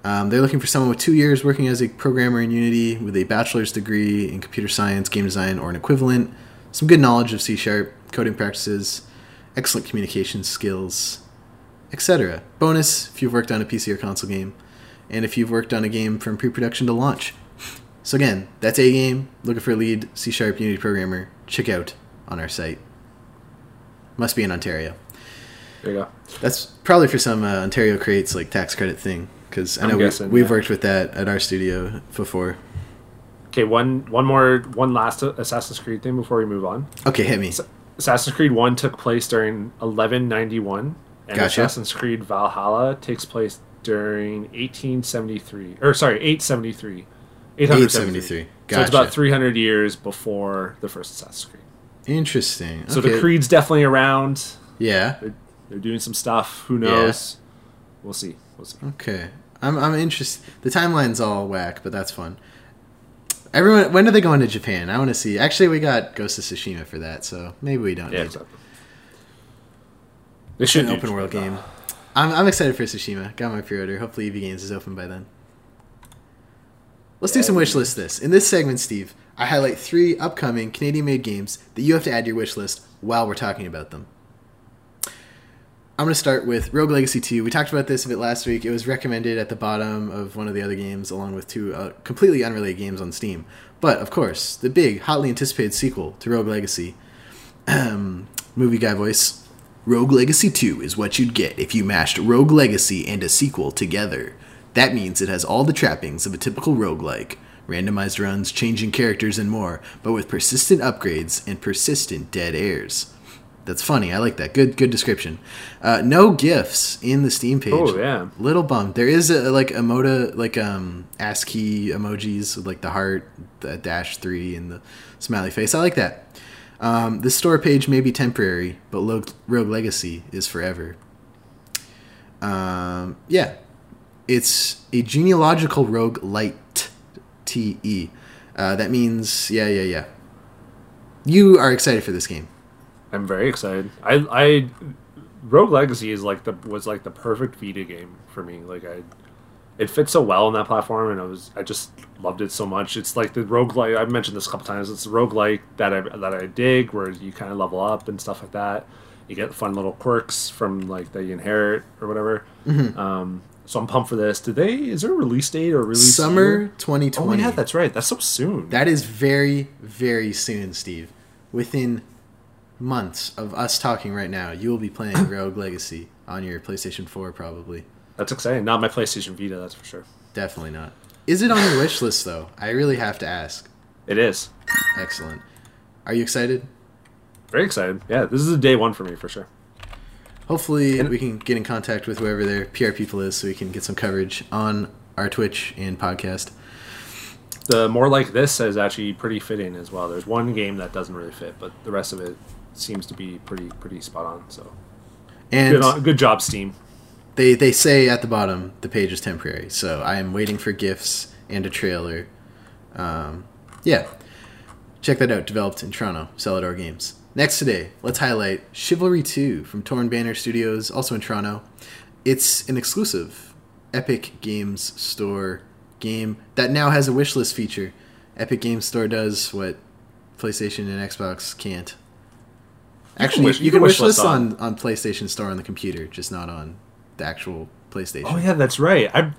Um, they're looking for someone with two years working as a programmer in Unity with a bachelor's degree in computer science, game design, or an equivalent, some good knowledge of C Sharp, coding practices, excellent communication skills, etc. Bonus if you've worked on a PC or console game, and if you've worked on a game from pre production to launch. So, again, that's a game. Looking for a lead C Sharp Unity programmer. Check out on our site. Must be in Ontario. There you go. That's probably for some uh, Ontario creates like tax credit thing because I know we, guessing, we've yeah. worked with that at our studio before. Okay, one one more one last Assassin's Creed thing before we move on. Okay, hit me. Assassin's Creed 1 took place during 1191, and Gotcha. Assassin's Creed Valhalla takes place during 1873. Or, sorry, 873. 873. Gotcha. So it's about 300 years before the first Assassin's Creed. Interesting. So okay. the Creed's definitely around. Yeah. They're, they're doing some stuff. Who knows? We'll see. We'll see. Okay. I'm I'm interested. The timeline's all whack, but that's fun. Everyone, when are they going to Japan? I want to see. Actually, we got Ghost of Tsushima for that, so maybe we don't Yeah, need exactly. They should an open world game. I'm, I'm excited for Tsushima. Got my pre-order. Hopefully, EB Games is open by then. Let's do some wish list this. In this segment, Steve, I highlight three upcoming Canadian-made games that you have to add to your wish list while we're talking about them. I'm going to start with Rogue Legacy 2. We talked about this a bit last week. It was recommended at the bottom of one of the other games, along with two uh, completely unrelated games on Steam. But, of course, the big, hotly anticipated sequel to Rogue Legacy. Movie guy voice. Rogue Legacy 2 is what you'd get if you mashed Rogue Legacy and a sequel together. That means it has all the trappings of a typical roguelike randomized runs, changing characters, and more, but with persistent upgrades and persistent dead heirs. That's funny. I like that. Good, good description. Uh, no gifts in the Steam page. Oh, yeah. Little bummed. There is a, like emoda, like um ASCII emojis like the heart, the dash three, and the smiley face. I like that. Um, the store page may be temporary, but Rogue, Rogue Legacy is forever. Um, yeah, it's a genealogical rogue light. T E. Uh, that means yeah, yeah, yeah. You are excited for this game. I'm very excited. I I Rogue Legacy is like the was like the perfect Vita game for me. Like I it fits so well on that platform and I was I just loved it so much. It's like the rogue roguelike I've mentioned this a couple times. It's the roguelike that I that I dig where you kind of level up and stuff like that. You get fun little quirks from like that you inherit or whatever. Mm-hmm. Um so I'm pumped for this. Did they is there a release date or release Summer year? 2020. Oh yeah, that's right. That's so soon. That is very, very soon, Steve. Within months of us talking right now, you will be playing Rogue Legacy on your PlayStation 4 probably. That's exciting. Not my PlayStation Vita, that's for sure. Definitely not. Is it on your wish list though? I really have to ask. It is. Excellent. Are you excited? Very excited. Yeah, this is a day one for me for sure. Hopefully, we can get in contact with whoever their PR people is so we can get some coverage on our Twitch and podcast. The more like this is actually pretty fitting as well. There's one game that doesn't really fit, but the rest of it seems to be pretty pretty spot on. So And good, on, good job, Steam. they, they say at the bottom the page is temporary, so I am waiting for gifts and a trailer. Um, yeah. Check that out. Developed in Toronto, Cellar Door Games. Next today, let's highlight Chivalry 2 from Torn Banner Studios, also in Toronto. It's an exclusive Epic Games Store game that now has a wishlist feature. Epic Games Store does what PlayStation and Xbox can't. Actually, wish- you, you can can wish wishlist list on- on, on PlayStation Store on the computer, just not on the actual PlayStation. Oh yeah, that's right. I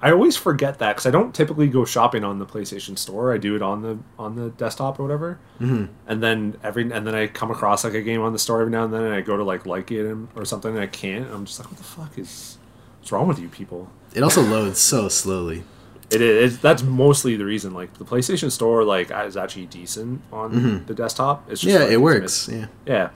I always forget that because I don't typically go shopping on the PlayStation Store. I do it on the on the desktop or whatever. Mm-hmm. And then every and then I come across like a game on the store every now and then, and I go to like like it or something, and I can't. I'm just like, what the fuck is what's wrong with you people? It also loads so slowly. It is. That's mostly the reason. Like the PlayStation Store, like is actually decent on the desktop. It's just Yeah, like, it works. Yeah. Yeah.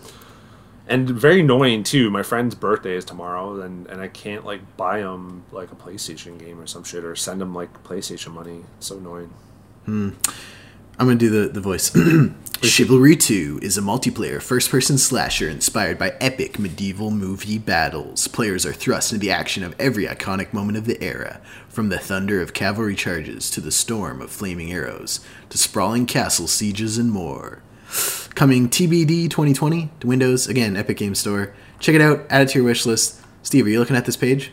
And very annoying too. My friend's birthday is tomorrow, and, and I can't like buy him like a PlayStation game or some shit, or send him like PlayStation money. It's so annoying. Hmm. I'm gonna do the, the voice. Chivalry 2 is a multiplayer first person slasher inspired by epic medieval movie battles. Players are thrust into the action of every iconic moment of the era, from the thunder of cavalry charges to the storm of flaming arrows, to sprawling castle sieges and more. Coming TBD 2020 to Windows, again, Epic Game Store. Check it out, add it to your wish list. Steve, are you looking at this page?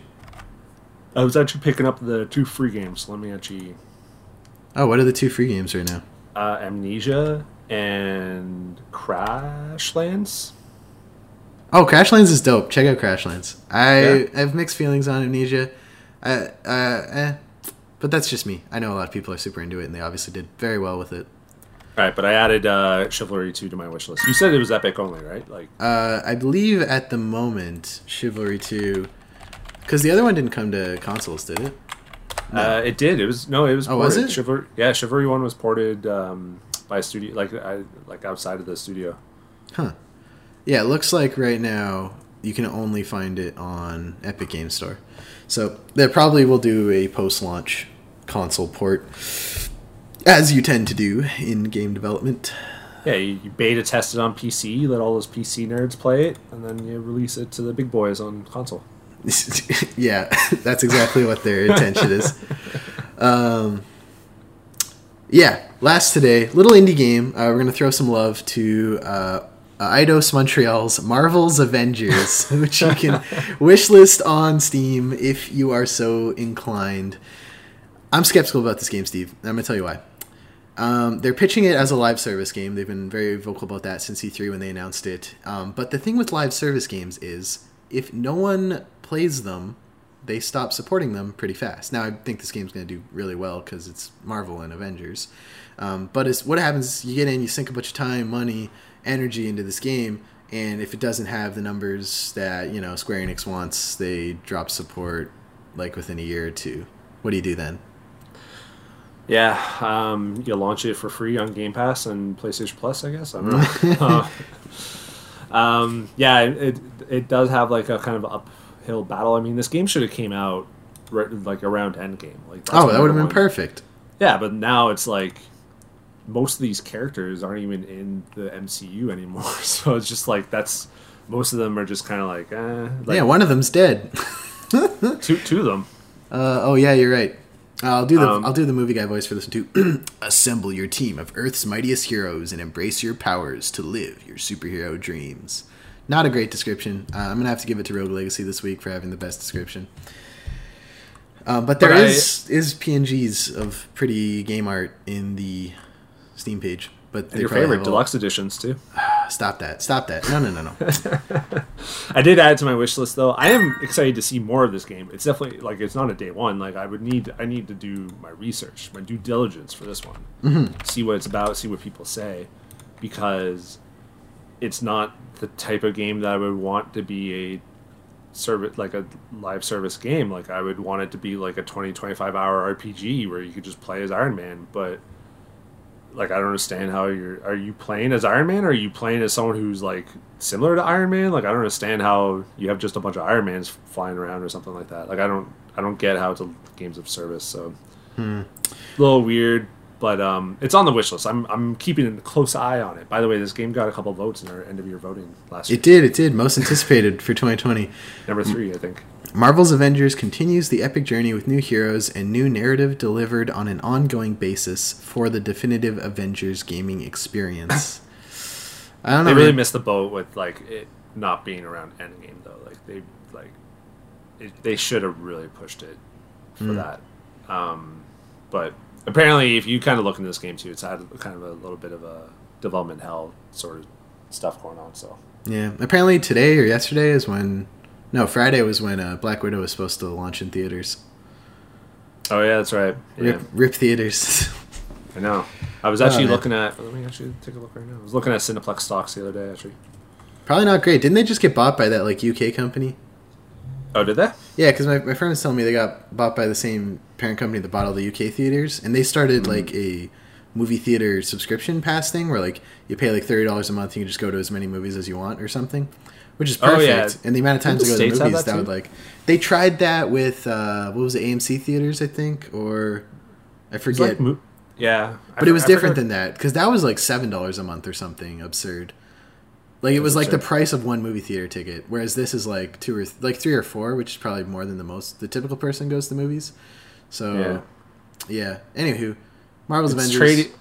I was actually picking up the two free games. Let me actually Oh, what are the two free games right now? uh, Amnesia and Crashlands. Oh, Crashlands is dope. Check out Crashlands. I, Yeah. I have mixed feelings on Amnesia. Uh, uh, eh. But that's just me. I know a lot of people are super into it, and they obviously did very well with it. All right, but I added uh, Chivalry two to my wish list. You said it was Epic only, right? Like, Uh, I believe at the moment, Chivalry 2. Because the other one didn't come to consoles, did it? Uh, it did. It was no. It was. Oh, was it? Chivalry, yeah, Chivalry One was ported um, by a studio, like I, like outside of the studio. Huh. Yeah, it looks like right now you can only find it on Epic Game Store. So they probably will do a post launch console port, as you tend to do in game development. Yeah, you, you beta test it on PC, you let all those PC nerds play it, and then you release it to the big boys on console. yeah, that's exactly what their intention is. Um, yeah, last today, little indie game. Uh, we're gonna throw some love to uh, Eidos Montreal's Marvel's Avengers, which you can wishlist on Steam if you are so inclined. I'm skeptical about this game, Steve. I'm gonna tell you why. Um, they're pitching it as a live service game. They've been very vocal about that since E3 when they announced it. Um, but the thing with live service games is if no one plays them, they stop supporting them pretty fast. Now, I think this game's going to do really well because it's Marvel and Avengers. Um, but it's, what happens you get in, you sink a bunch of time, money, energy into this game, and if it doesn't have the numbers that you know Square Enix wants, they drop support like within a year or two. What do you do then? Yeah, um, you launch it for free on Game Pass and PlayStation Plus, I guess. I don't know. Uh, um, yeah, it it does have like a kind of uphill battle. I mean, this game should have came out right, like around Endgame. Like oh, that would have been perfect. Yeah, but now it's like most of these characters aren't even in the MCU anymore. So it's just like that's most of them are just kind of like, eh. Like, yeah, one of them's dead. two two of them. Uh, oh yeah, you're right. I'll do the Um, I'll do the movie guy voice for this one too. Assemble your team of Earth's mightiest heroes and embrace your powers to live your superhero dreams. Not a great description. Uh, I'm gonna have to give it to Rogue Legacy this week for having the best description. Um, but there But I- is is PNGs of pretty game art in the Steam page. But your favorite deluxe editions too. Stop that! Stop that! No, no, no, no. I did add to my wish list though. I am excited to see more of this game. It's definitely like it's not a day one. Like I would need I need to do my research, my due diligence for this one. Mm-hmm. See what it's about, see what people say, because it's not the type of game that I would want to be a service like a live service game. Like I would want it to be like a 20 25 hour RPG where you could just play as Iron Man, but like I don't understand how you're are you playing as Iron Man or are you playing as someone who's like similar to Iron Man? Like I don't understand how you have just a bunch of Iron Mans flying around or something like that. Like I don't I don't get how it's a games of service. So a little weird, but um, it's on the wish list. I'm I'm keeping a close eye on it. By the way, this game got a couple votes in our end of year voting last It week. did, it did. Most anticipated for 2020. Number three, I think. Marvel's Avengers continues the epic journey with new heroes and new narrative delivered on an ongoing basis for the definitive Avengers gaming experience. I don't know. They really man. missed the boat with like it not being around Endgame though. Like they like it, they should have really pushed it for Hmm. that. Um, but apparently, if you kind of look into this game too, it's had kind of a little bit of a development hell sort of stuff going on. So Yeah. Apparently today or yesterday is when. No, Friday was when uh, Black Widow was supposed to launch in theaters. oh yeah, that's right. Yeah, Rip, rip theaters. I know. I was actually man. looking at. Let me actually take a look right now. I was looking at Cineplex stocks the other day. Actually. Probably not great. Didn't they just get bought by that like UK company? Oh, did they? Yeah, because my, my friend was telling me they got bought by the same parent company that bought all the UK theaters, and they started like a movie theater subscription pass thing where like you pay like thirty dollars a month, and you can just go to as many movies as you want or something, which is Oh, perfect. yeah. And the amount of times Didn't I go to the movies, that that, would like they tried that with uh, what was it, AMC theaters, I think, or I forget. like mo- yeah, I but it was I different forget- than that because that was like seven dollars a month or something absurd. Like it was like the price of one movie theater ticket, whereas this is like two or th- like three or four, which is probably more than the most the typical person goes to movies. So yeah. yeah. Anywho, Marvel's It's Avengers. trading.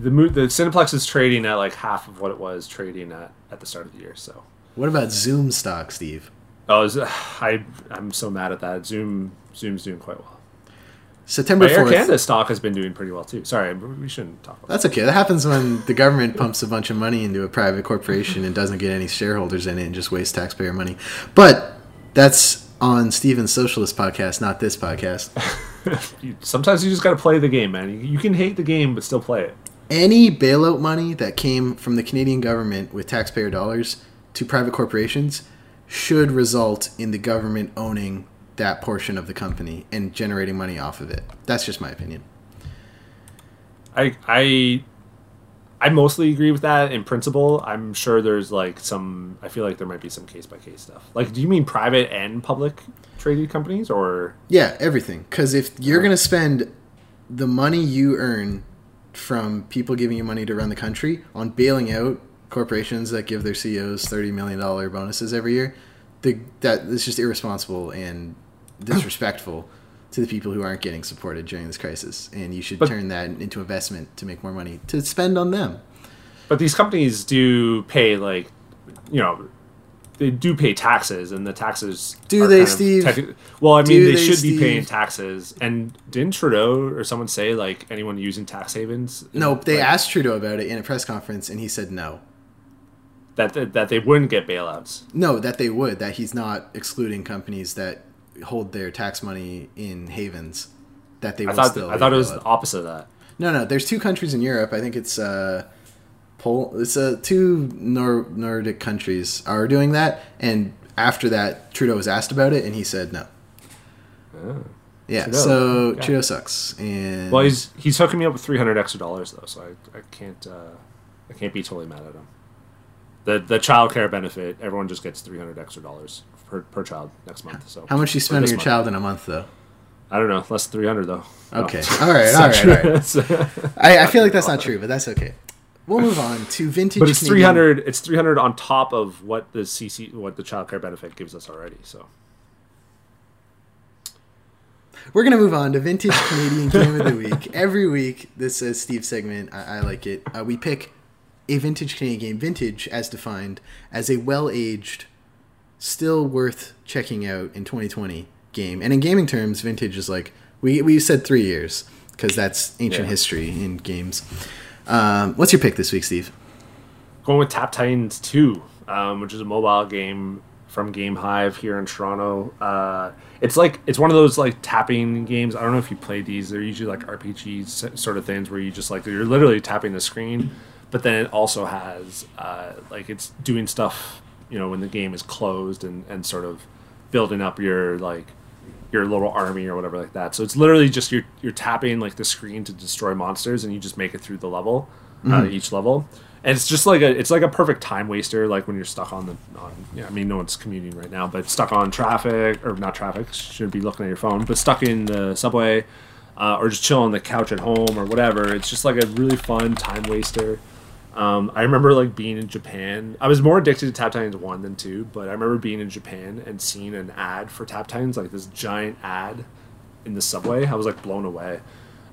The mo- the Cineplex is trading at like half of what it was trading at at the start of the year. So What about Zoom stock, Steve? oh, I I'm so mad at that. Zoom Zoom's doing quite well. September But Air. Canada stock has been doing pretty well too. Sorry, we shouldn't talk about that. That's okay. That happens when the government pumps a bunch of money into a private corporation and doesn't get any shareholders in it and just wastes taxpayer money. But that's on Steven's Socialist podcast, not this podcast. Sometimes you just got to play the game, man. You can hate the game, but still play it. any bailout money that came from the Canadian government with taxpayer dollars to private corporations should result in the government owning that portion of the company and generating money off of it. That's just my opinion. I I I mostly agree with that in principle. I'm sure there's like some. I feel like there might be some case by case stuff. Like, do you mean private and public traded companies, or Yeah, everything. Because if you're going to spend the money you earn from people giving you money to run the country on bailing out corporations that give their CEOs $30 million bonuses every year, the, that is just irresponsible and disrespectful to the people who aren't getting supported during this crisis. And you should But- turn that into investment to make more money to spend on them. But these companies do pay like, you know, they do pay taxes, and the taxes Do they, Steve? well, I mean, they, they, should be paying taxes. And didn't Trudeau or someone say like anyone using tax havens? Nope, they like, asked Trudeau about it in a press conference, and he said no. That, that that they wouldn't get bailouts. No, that they would. That he's not excluding companies that hold their tax money in havens. That they I thought still. I thought it was the opposite of that. No, no. There's two countries in Europe. I think it's uh, Pol. It's uh, two Nor- Nordic countries are doing that, and after that, Trudeau was asked about it, and he said no. Oh, Yeah, Trudeau. so Okay. Trudeau sucks, and Well, he's he's hooking me up with three hundred extra dollars though, so I, I can't uh, I can't be totally mad at him. The the child care benefit, everyone just gets three hundred extra dollars per, per child next month. So how much you spend on your month. child in a month, though? I don't know, less than three hundred though. Okay, No. all right, all right, all right. I, I feel like that's not true, but that's okay. We'll move on to vintage. but it's Canadian- three hundred. It's three hundred on top of what the CC what the child care benefit gives us already. So We're gonna move on to vintage Canadian game of the week. Every week, this is Steve's segment. I, I like it. Uh, we pick a vintage Canadian game. Vintage, as defined, as a well-aged, still worth checking out in 2020 game. And in gaming terms, vintage is like we we said three years because that's ancient Yeah. history in games. Um, what's your pick this week, Steve? going with Tap Titans Two, um, which is a mobile game from Game Hive here in Toronto. Uh, it's like it's one of those like tapping games. I don't know if you played these. They're usually like RPG sort of things where you just like you're literally tapping the screen, but then it also has uh, like it's doing stuff you know when the game is closed and and sort of building up your like your little army or whatever like that. So it's literally just you're you're tapping like the screen to destroy monsters, and you just make it through the level, uh, each level. And it's just like a it's like a perfect time waster, like when you're stuck on the on yeah. I mean, no one's commuting right now, but stuck on traffic or not traffic, should be looking at your phone, but stuck in the subway, uh, or just chill on the couch at home or whatever. It's just like a really fun time waster. Um, I remember like being in Japan. I was more addicted to Tap Titans one than two, but I remember being in Japan and seeing an ad for Tap Titans, like this giant ad in the subway. I was like blown away.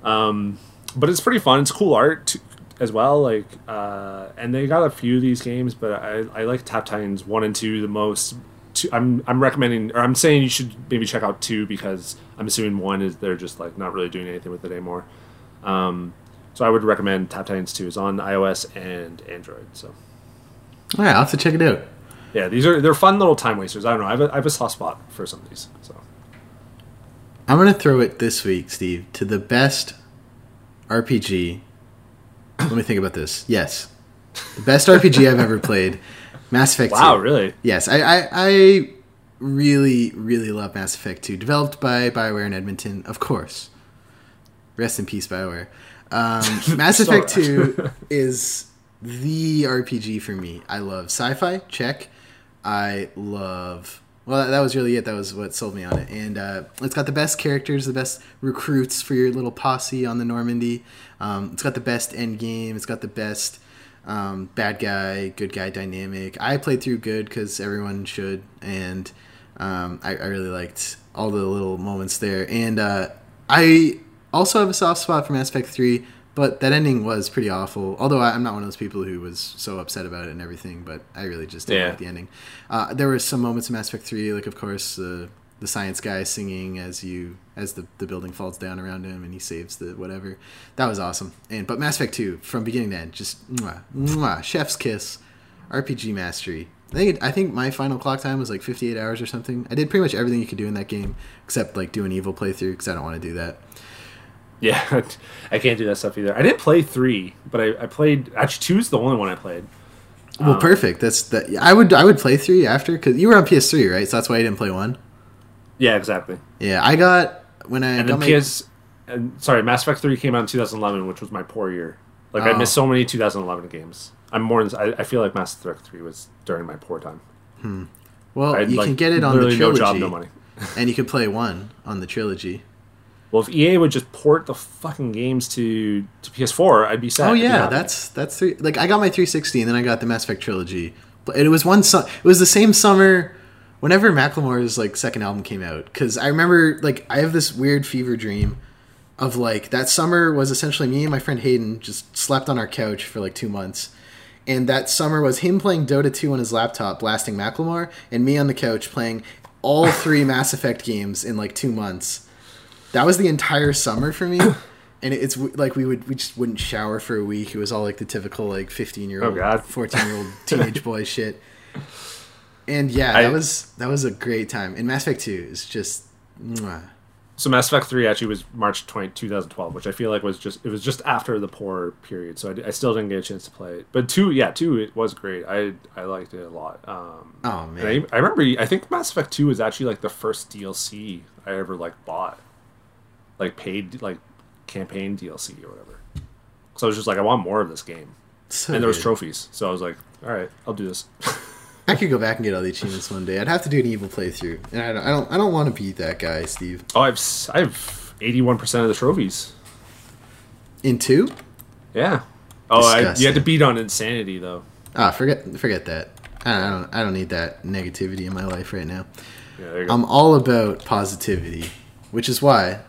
Um, but it's pretty fun. It's cool art as well. Like, uh, and they got a few of these games, but I, I like Tap Titans one and two the most. Two, I'm I'm recommending, or I'm saying you should maybe check out two because I'm assuming one is they're just like not really doing anything with it anymore. Um, so I would recommend Tap Titans 2 is on iOS and Android. So All right, I'll have to check it out. yeah, these are they're fun little time wasters. I don't know. I have a, I have a soft spot for some of these. So I'm gonna throw it this week, Steve, to the best RPG. Let me think about this. Yes, the best RPG I've ever played, Mass Effect. wow, 2. really? Yes, I, I, I really, really love Mass Effect 2. Developed by BioWare in Edmonton, of course. Rest in peace, BioWare. Um, Mass Effect 2 is the RPG for me. I love sci fi, check. I love. Well, that, that was really it. That was what sold me on it. And uh, it's got the best characters, the best recruits for your little posse on the Normandy. Um, it's got the best end game. It's got the best um, bad guy, good guy dynamic. I played through good because everyone should, and um, I, I really liked all the little moments there. And uh, I also have a soft spot for Mass Effect Three, but that ending was pretty awful. Although I, I'm not one of those people who was so upset about it and everything, but I really just didn't Yeah. like the ending. Uh, there were some moments in Mass Effect Three, like of course the the science guy singing as you as the, the building falls down around him and he saves the whatever. That was awesome. And but Mass Effect Two from beginning to end, just mwah, mwah, chef's kiss, RPG mastery. I think it, I think my final clock time was like 58 hours or something. I did pretty much everything you could do in that game except like do an evil playthrough because I don't want to do that. Yeah, I can't do that stuff either. I didn't play three, but I, I played. Actually, two is the only one I played. Well, um, perfect. That's that. I would I would play three after because you were on PS3, right? So that's why you didn't play one. Yeah, exactly. Yeah, I got when I And got then my PS. And sorry, Mass Effect three came out in 2011, which was my poor year. Like I Oh. missed so many 2011 games. I'm more. I, I feel like Mass Effect three was during my poor time. Hmm. well, I had, you like, can get it on the trilogy, no job, no money. and you can play one on the trilogy. Well, if EA would just port the fucking games to to PS4, I'd be sad. Oh yeah, that's that's three. Like I got my 360, and then I got the Mass Effect trilogy. But it was one. Su- it was the same summer. Whenever Macklemore's like second album came out, because I remember like I have this weird fever dream of like that summer was essentially me and my friend Hayden just slept on our couch for like two months. And that summer was him playing Dota 2 on his laptop, blasting Macklemore, and me on the couch playing all three Mass Effect games in like two months. That was the entire summer for me. And it's like we would we just wouldn't shower for a week. It was all like the typical like fifteen year Oh, old, God. fourteen year old teenage boy shit. And yeah, I- that was that was a great time. And Mass Effect Two is just mwah. So Mass Effect 3 actually was March 20, 2012, which I feel like was just it was just after the poor period, so I, I still didn't get a chance to play it. But 2, yeah, 2 it was great. I I liked it a lot. Um oh man. I, I remember I think Mass Effect 2 was actually like the first DLC I ever like bought. Like paid like campaign DLC or whatever. So I was just like I want more of this game. So and there was trophies. So I was like, all right, I'll do this. I could go back and get all the achievements one day. I'd have to do an evil playthrough, and I don't I don't, I don't want to beat that guy, Steve. oh, I've s- I have 81% of the trophies. In two? Yeah. Oh, I, you had to beat on insanity though. Ah, forget forget that. I don't I don't need that negativity in my life right now. Yeah, there you go. I'm all about positivity, which is why.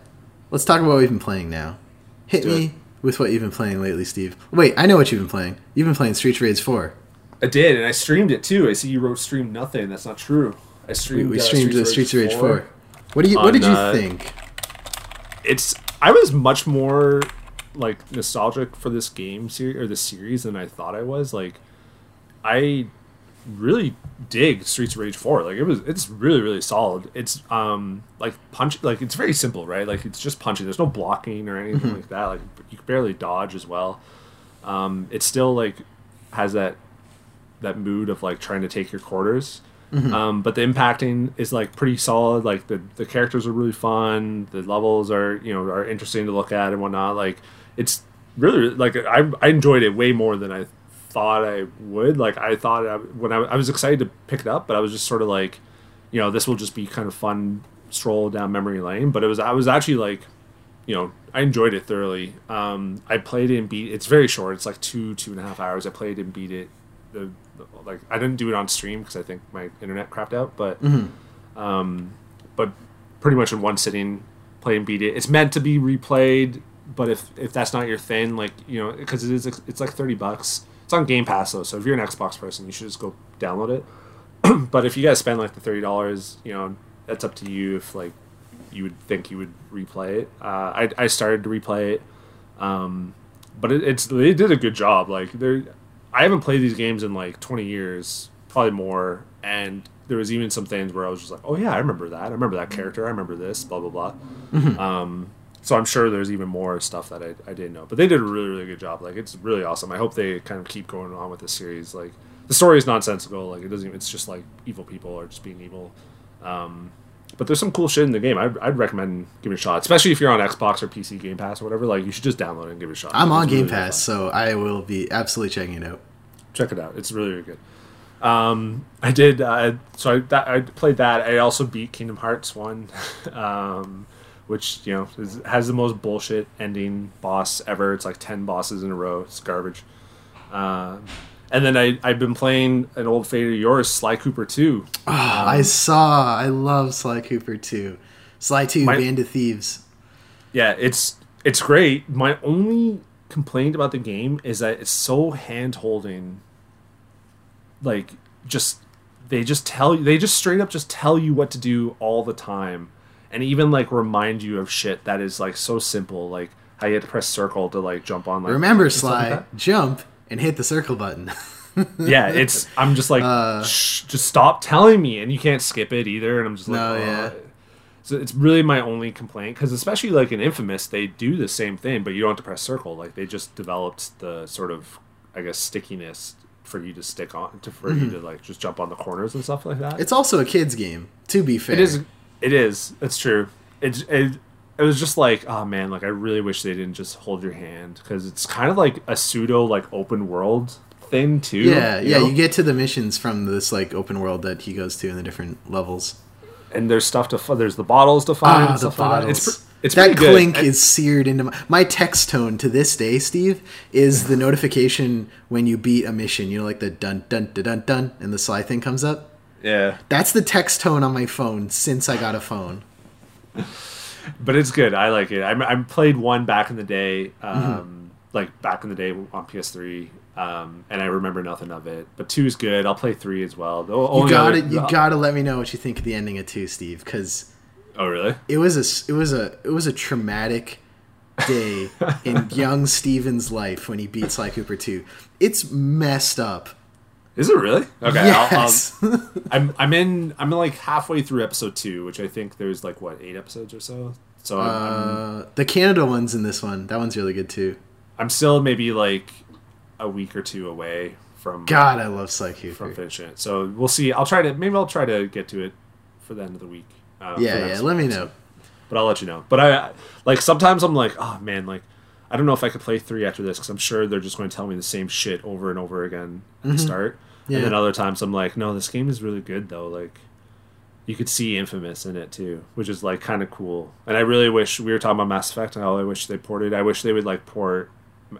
Let's talk about what we've been playing now. Hit me it. with what you've been playing lately, Steve. Wait, I know what you've been playing. You've been playing Streets of Rage 4. I did, and I streamed it too. I see you wrote stream nothing. That's not true. I We, streamed. we uh, streamed the Streets of Rage 4. What do you what on, did you uh, think? It's. I was much more like nostalgic for this game series or this series than I thought I was. Like, I really dig Streets of Rage 4. Like it was it's really really solid. It's um like punch like it's very simple, right? Like it's just punching. There's no blocking or anything Mm-hmm. like that. Like you can barely dodge as well. Um, it still like has that that mood of like trying to take your quarters. Um, but the impacting is like pretty solid. Like the, the characters are really fun. The levels are you know are interesting to look at and whatnot. Like it's really like I I enjoyed it way more than I thought I would. Like I thought I, when I, I was excited to pick it up, but I was just sort of like, you know, this will just be kind of fun stroll down memory lane. But it was I was actually like, you know, I enjoyed it thoroughly. Um, I played it and beat. It's very short. It's like two two and a half hours. I played and beat it. The, the like I didn't do it on stream because I think my internet crapped out. But um, but pretty much in one sitting, play and beat it. It's meant to be replayed, but if if that's not your thing, like you know, because it is it's like thirty bucks. It's on Game Pass though, so if you're an Xbox person, you should just go download it. but if you guys spend like the thirty dollars, you know, that's up to you. If like you would think you would replay it. Uh, I I started to replay it, um, but it, it's they did a good job. Like they I haven't played these games in like twenty years, probably more, and there was even some things where I was just like, oh yeah, I remember that. I remember that character. I remember this. Blah blah blah. Um, so I'm sure there's even more stuff that I, I didn't know. But they did a really really good job. Like it's really awesome. I hope they kind of keep going on with this series. Like the story is nonsensical. Like it doesn't. Even, it's just like evil people are just being evil. Um, but there's some cool shit in the game. I'd, I'd recommend giving it a shot, especially if you're on Xbox or PC Game Pass or whatever. Like you should just download it and give it a shot. I'm on Game really Pass, so I will be absolutely checking it out. check it out. It's really, really good. Um, I did. Uh, so I, that, I played that. I also beat Kingdom Hearts one, um, which you know is, has the most bullshit ending boss ever. It's like ten bosses in a row. It's garbage. Um, and then I I've been playing an old favorite of yours, Sly Cooper two. I saw. I love Sly Cooper Two. Sly Two, My- Band of Thieves. Yeah, it's it's great. My only complaint about the game is that it's so hand holding. Like, just they just tell you they just straight up just tell you what to do all the time, and even like remind you of shit that is like so simple, like how you have to press circle to like jump on. Like Remember, stuff like Sly, jump and hit the circle button. yeah, it's I'm just like Uh. Shh, just stop telling me, and you can't skip it either, and I'm just like No, "Oh." yeah. So it's really my only complaint because especially like in Infamous, they do the same thing, but you don't have to press circle. Like they just developed the sort of, I guess, stickiness for you to stick on to for you to like just jump on the corners and stuff like that. Mm-hmm. it's also a kids game. To be fair, it is, it is, it's true. It it it was just like, oh man, like I really wish they didn't just hold your hand because it's kind of like a pseudo like open world thing too. Yeah, you yeah. know? You get to the missions from this like open world that he goes to in the different levels. and there's stuff to there's the bottles to find. Ah, the stuff like that. bottles. It's, it's that clink And- is seared into my, my text tone to this day. Steve is the notification when you beat a mission. You know, like the dun dun dun dun dun, and the Sly thing comes up. Yeah. That's the text tone on my phone since I got a phone. but it's good. I like it. I, I played one back in the day, um, Mm-hmm. like back in the day on PS3, um, and I remember nothing of it. But two is good. I'll play three as well. The You got it. You got to let me know what you think of the ending of two, Steve, because Oh really? it was a it was a it was a traumatic day in young Steven's life when he beat Sly Cooper two. It's messed up. Is it really? Okay. I'll, I'll, yes. I'm I'm in I'm in like halfway through episode two, which I think there's like what eight episodes or so. So I'm, I'm uh, the Canada one's in this one. That one's really good too. I'm still maybe like a week or two away from God, I love Psyche from Cooper. finishing it. So we'll see. I'll try to maybe I'll try to get to it for the end of the week. Uh, Yeah, yeah. Let me know. But I'll let you know. But I like sometimes I'm like, oh man, like I don't know if I could play three after this because I'm sure they're just going to tell me the same shit over and over again at the start. Yeah. And then other times I'm like, no, this game is really good though. Like you could see Infamous in it too, which is like kind of cool. And I really wish we were talking about Mass Effect and how I wish they ported. I wish they would like port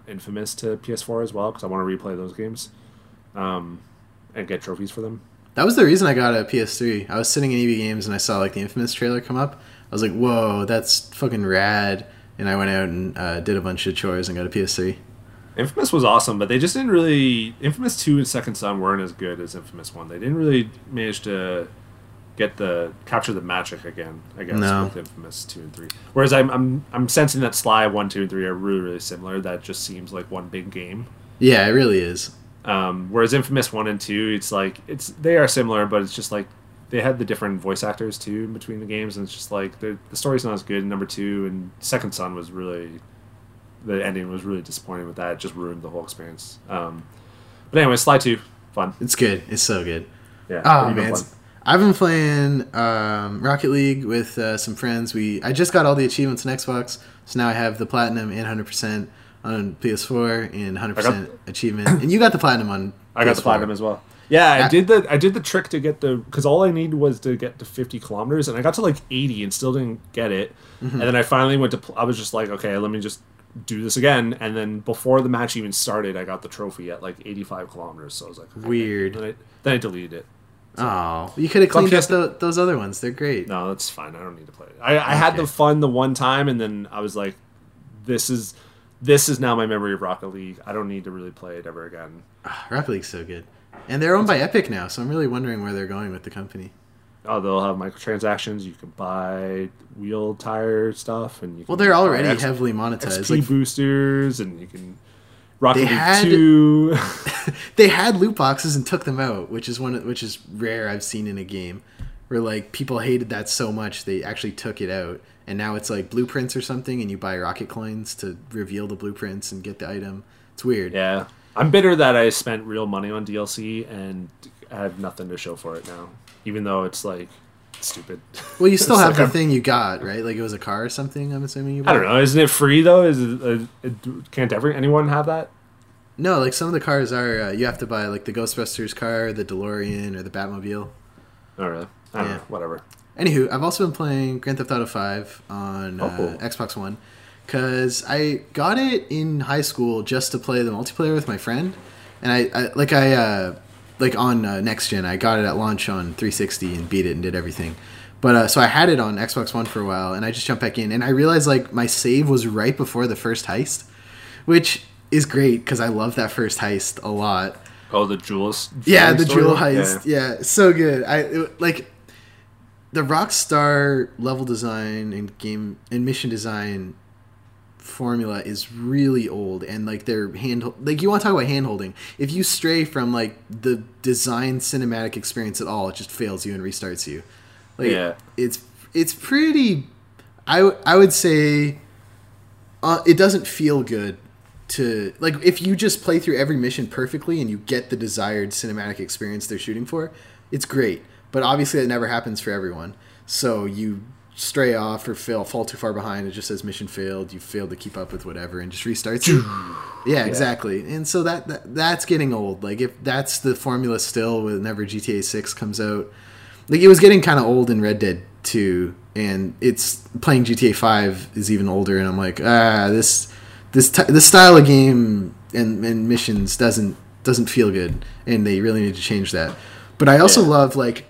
Infamous to PS4 as well because I want to replay those games, um, and get trophies for them. That was the reason I got a PS3. I was sitting in EB Games and I saw like the Infamous trailer come up. I was like, "Whoa, that's fucking rad!" And I went out and uh, did a bunch of chores and got a PS3. Infamous was awesome, but they just didn't really. Infamous Two and Second Son weren't as good as Infamous One. They didn't really manage to get the capture the magic again. I guess No. with Infamous Two and Three. Whereas I'm I'm I'm sensing that Sly One, Two, and Three are really really similar. That just seems like one big game. Yeah, it really is. Um, whereas Infamous One and Two, it's like it's they are similar, but it's just like they had the different voice actors too in between the games, and it's just like the the story's not as good in number two. And Second Son was really the ending was really disappointing with that. It just ruined the whole experience. Um, but anyway, Sly Two, fun. It's good. It's so good. Yeah. Oh What have you been man, I've been playing um, Rocket League with uh, some friends. We I just got all the achievements on Xbox, so now I have the platinum and 100% on PS4 and 100% achievement. And you got the platinum on. I got the PS4. platinum as well. Yeah, I Yeah. did the I did the trick to get the because all I needed was to get to 50 kilometers, and I got to like 80 and still didn't get it. Mm-hmm. And then I finally went to. I was just like, okay, let me just do this again. And then before the match even started, I got the trophy at like 85 kilometers. So I was like, okay. Weird. Then I, then I deleted it. Oh, you could have cleaned up tho- those other ones. They're great. No, that's fine. I don't need to play it. I, I had the fun the one time, and then I was like, this is this is now my memory of Rocket League. I don't need to really play it ever again. Ah, Rocket League's so good, and they're owned by Epic now. So I'm really wondering where they're going with the company. Oh, they'll have microtransactions. You can buy wheel tire stuff, and you can Well, they're already X- heavily monetized. XP Like boosters, and you can Rocket They League had- Two. they had loot boxes and took them out, which is one of- which is rare I've seen in a game. Where like people hated that so much they actually took it out, and now it's like blueprints or something, and you buy rocket coins to reveal the blueprints and get the item. It's weird. yeah, I'm bitter that I spent real money on DLC and I have nothing to show for it now, even though it's like stupid. Well, you still have like the thing you got, right? Like it was a car or something. I'm assuming you. Bought. I don't know. Isn't it free though? Is it, uh, it can't every anyone have that? No, like some of the cars are. Uh, you have to buy like the Ghostbusters car, the DeLorean, or the Batmobile. Oh really? I don't Yeah. know. Whatever. Anywho, I've also been playing Grand Theft Auto 5 on uh, Oh. Xbox One because I got it in high school just to play the multiplayer with my friend, and I, I like I uh, like on uh, next gen. I got it at launch on 360 and beat it and did everything. But uh, so I had it on Xbox One for a while, and I just jumped back in, and I realized like my save was right before the first heist, which is great because I love that first heist a lot. Oh, the jewels. Yeah, the story? jewel Yeah. heist. Yeah. so good. I it, like the Rockstar level design and game and mission design formula is really old and like their hand like you want to talk about hand holding if you stray from like the design cinematic experience at all it just fails you and restarts you. Like Yeah. it's it's pretty i i would say uh, it doesn't feel good to like if you just play through every mission perfectly and you get the desired cinematic experience they're shooting for it's great. But obviously that never happens for everyone. So you stray off or fail fall too far behind it just says mission failed you failed to keep up with whatever and just restarts you yeah exactly. And so that, that that's getting old. Like if that's the formula still whenever gta 6 comes out like it was getting kind of old in Red Dead 2 and it's playing GTA 5 is even older and I'm like ah this this t- this style of game and, and missions doesn't doesn't feel good and they really need to change that. But I also Yeah. love like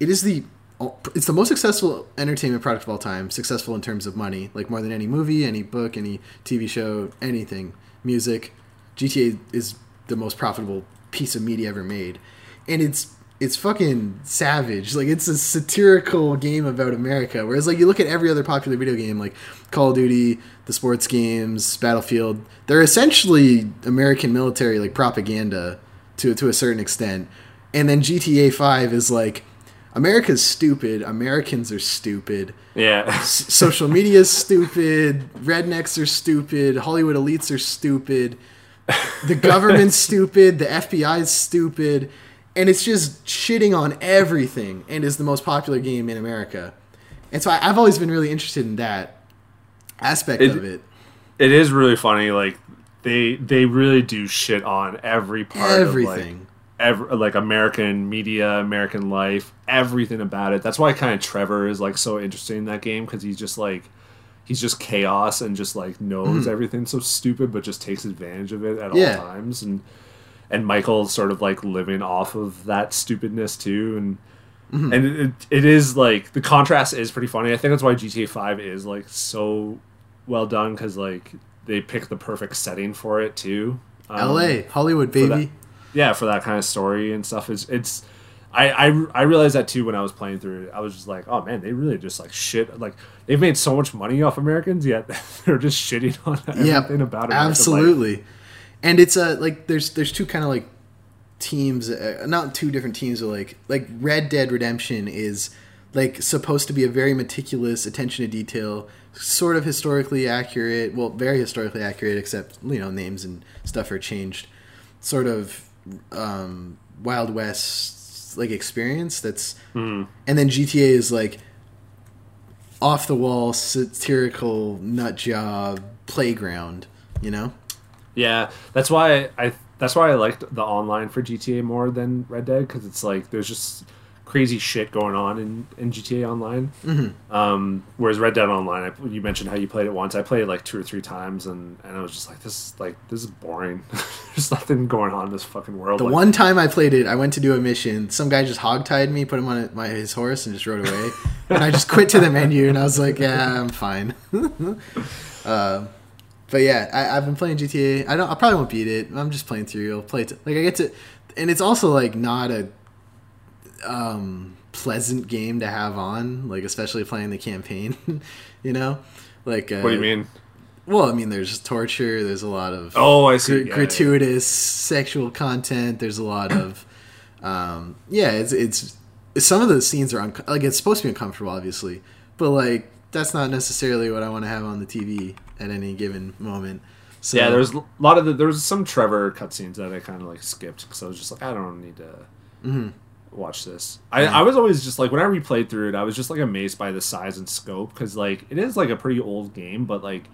it is the Oh, it's the most successful entertainment product of all time successful in terms of money like more than any movie any book any TV show anything. Music GTA is the most profitable piece of media ever made. And it's it's fucking savage. Like it's a satirical game about America whereas like you look at every other popular video game like Call of Duty the sports games Battlefield they're essentially American military like propaganda to to a certain extent. And then GTA 5 is like America's stupid Americans are stupid Yeah. S- social media is stupid. Rednecks are stupid. Hollywood elites are stupid. The government's stupid. The FBI is stupid. And it's just shitting on everything and is the most popular game in America. And so I, I've always been really interested in that aspect It- of it. it is really funny. Like they they really do shit on every part of like Everything. Every, like American media, American life, everything about it. That's why kind of Trevor is like so interesting in that game because he's just like he's just chaos and just like knows everything so stupid, but just takes advantage of it at. Yeah. all times. And and Michael's sort of like living off of that stupidness too. And Mm-hmm. and it, it is like the contrast is pretty funny. I think that's why GTA Five is like so well done because like they pick the perfect setting for it too. Um, LA, Hollywood, baby. Yeah for that kind of story and stuff is it's I, I i realized that too when i was playing through it i was just like oh man they really just like shit like they've made so much money off americans yet they're just shitting on yeah, everything about life. absolutely. And it's uh, like there's there's two kind of like teams, uh, not two different teams, but like like Red Dead Redemption is like supposed to be a very meticulous attention to detail, sort of historically accurate. Well, very historically accurate, except you know names and stuff are changed. Sort of um, Wild West like experience. That's Mm. and then GTA is like off the wall satirical nut job playground. You know. Yeah, that's why I that's why I liked the online for GTA more than Red Dead because it's like there's just crazy shit going on in, in GTA Online. Mm-hmm. Um, whereas Red Dead Online, I, you mentioned how you played it once. I played it like two or three times, and, and I was just like, this is like this is boring. There's nothing going on in this fucking world. The Like, one time I played it, I went to do a mission. Some guy just hogtied me, put him on my, his horse, and just rode away. and I just quit to the menu, and I was like, "Yeah, I'm fine." uh, but yeah, I, I've been playing GTA. I don't. I probably won't beat it. I'm just playing through. I'll play it. Like I get to, and it's also like not a um, pleasant game to have on. Like especially playing the campaign. you know, like uh, what do you mean? Well, I mean, there's torture. There's a lot of Oh, I see. gr- Yeah, yeah. gratuitous sexual content. There's a lot of, um, yeah, it's it's some of the scenes are unco- like it's supposed to be uncomfortable, obviously, but like that's not necessarily what I want to have on the TV at any given moment. So Yeah, there's a lot of the there was some Trevor cutscenes that I kind of like skipped because I was just like, I don't need to Mm-hmm. Watch this. I, I was always just like when I replayed through it, I was just like amazed by the size and scope because like it is like a pretty old game, but like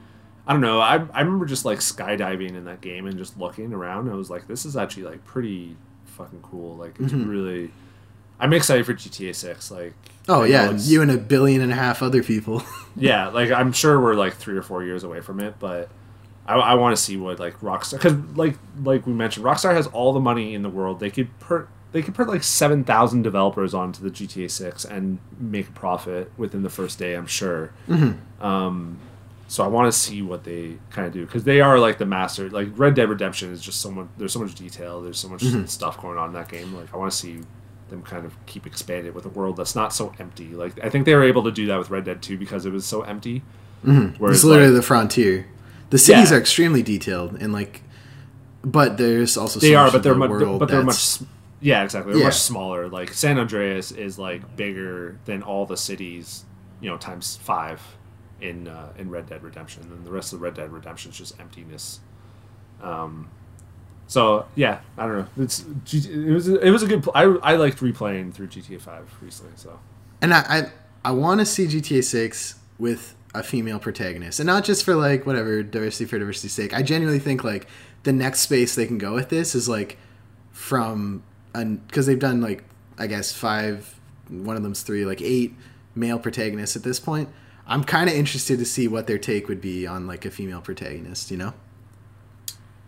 I don't know. I I remember just like skydiving in that game and just looking around. And I was like, this is actually like pretty fucking cool. Like it's Mm-hmm. really. I'm excited for GTA Six. Like oh I yeah, you and a billion and a half other people. yeah, like I'm sure we're like three or four years away from it, but I, I want to see what like Rockstar because like like we mentioned, Rockstar has all the money in the world. They could put they could put like seven thousand developers onto the GTA Six and make a profit within the first day. I'm sure. Um, so I want to see what they kind of do because they are like the master. Like Red Dead Redemption is just so much. There's so much detail. There's so much stuff going on in that game. Like I want to see them kind of keep expanding with a world that's not so empty. Like I think they were able to do that with Red Dead 2 because it was so empty. Mm-hmm. it's literally the frontier. The cities Yeah. are extremely detailed and like, but there's also so they are, but of they're the much. world But they're much. Yeah, exactly. They're Yeah. much smaller. Like San Andreas is like bigger than all the cities, you know, times five in uh, in Red Dead Redemption, and the rest of Red Dead Redemption is just emptiness. Um, so yeah, I don't know. It's it was it was a good. Pl- I I liked replaying through GTA Five recently. So And I I, I want to see GTA Six with a female protagonist, and not just for like whatever diversity for diversity's sake. I genuinely think like the next space they can go with this is like from because they've done like I guess five, one of them's three, like eight male protagonists at this point. I'm kind of interested to see what their take would be on like a female protagonist. You know?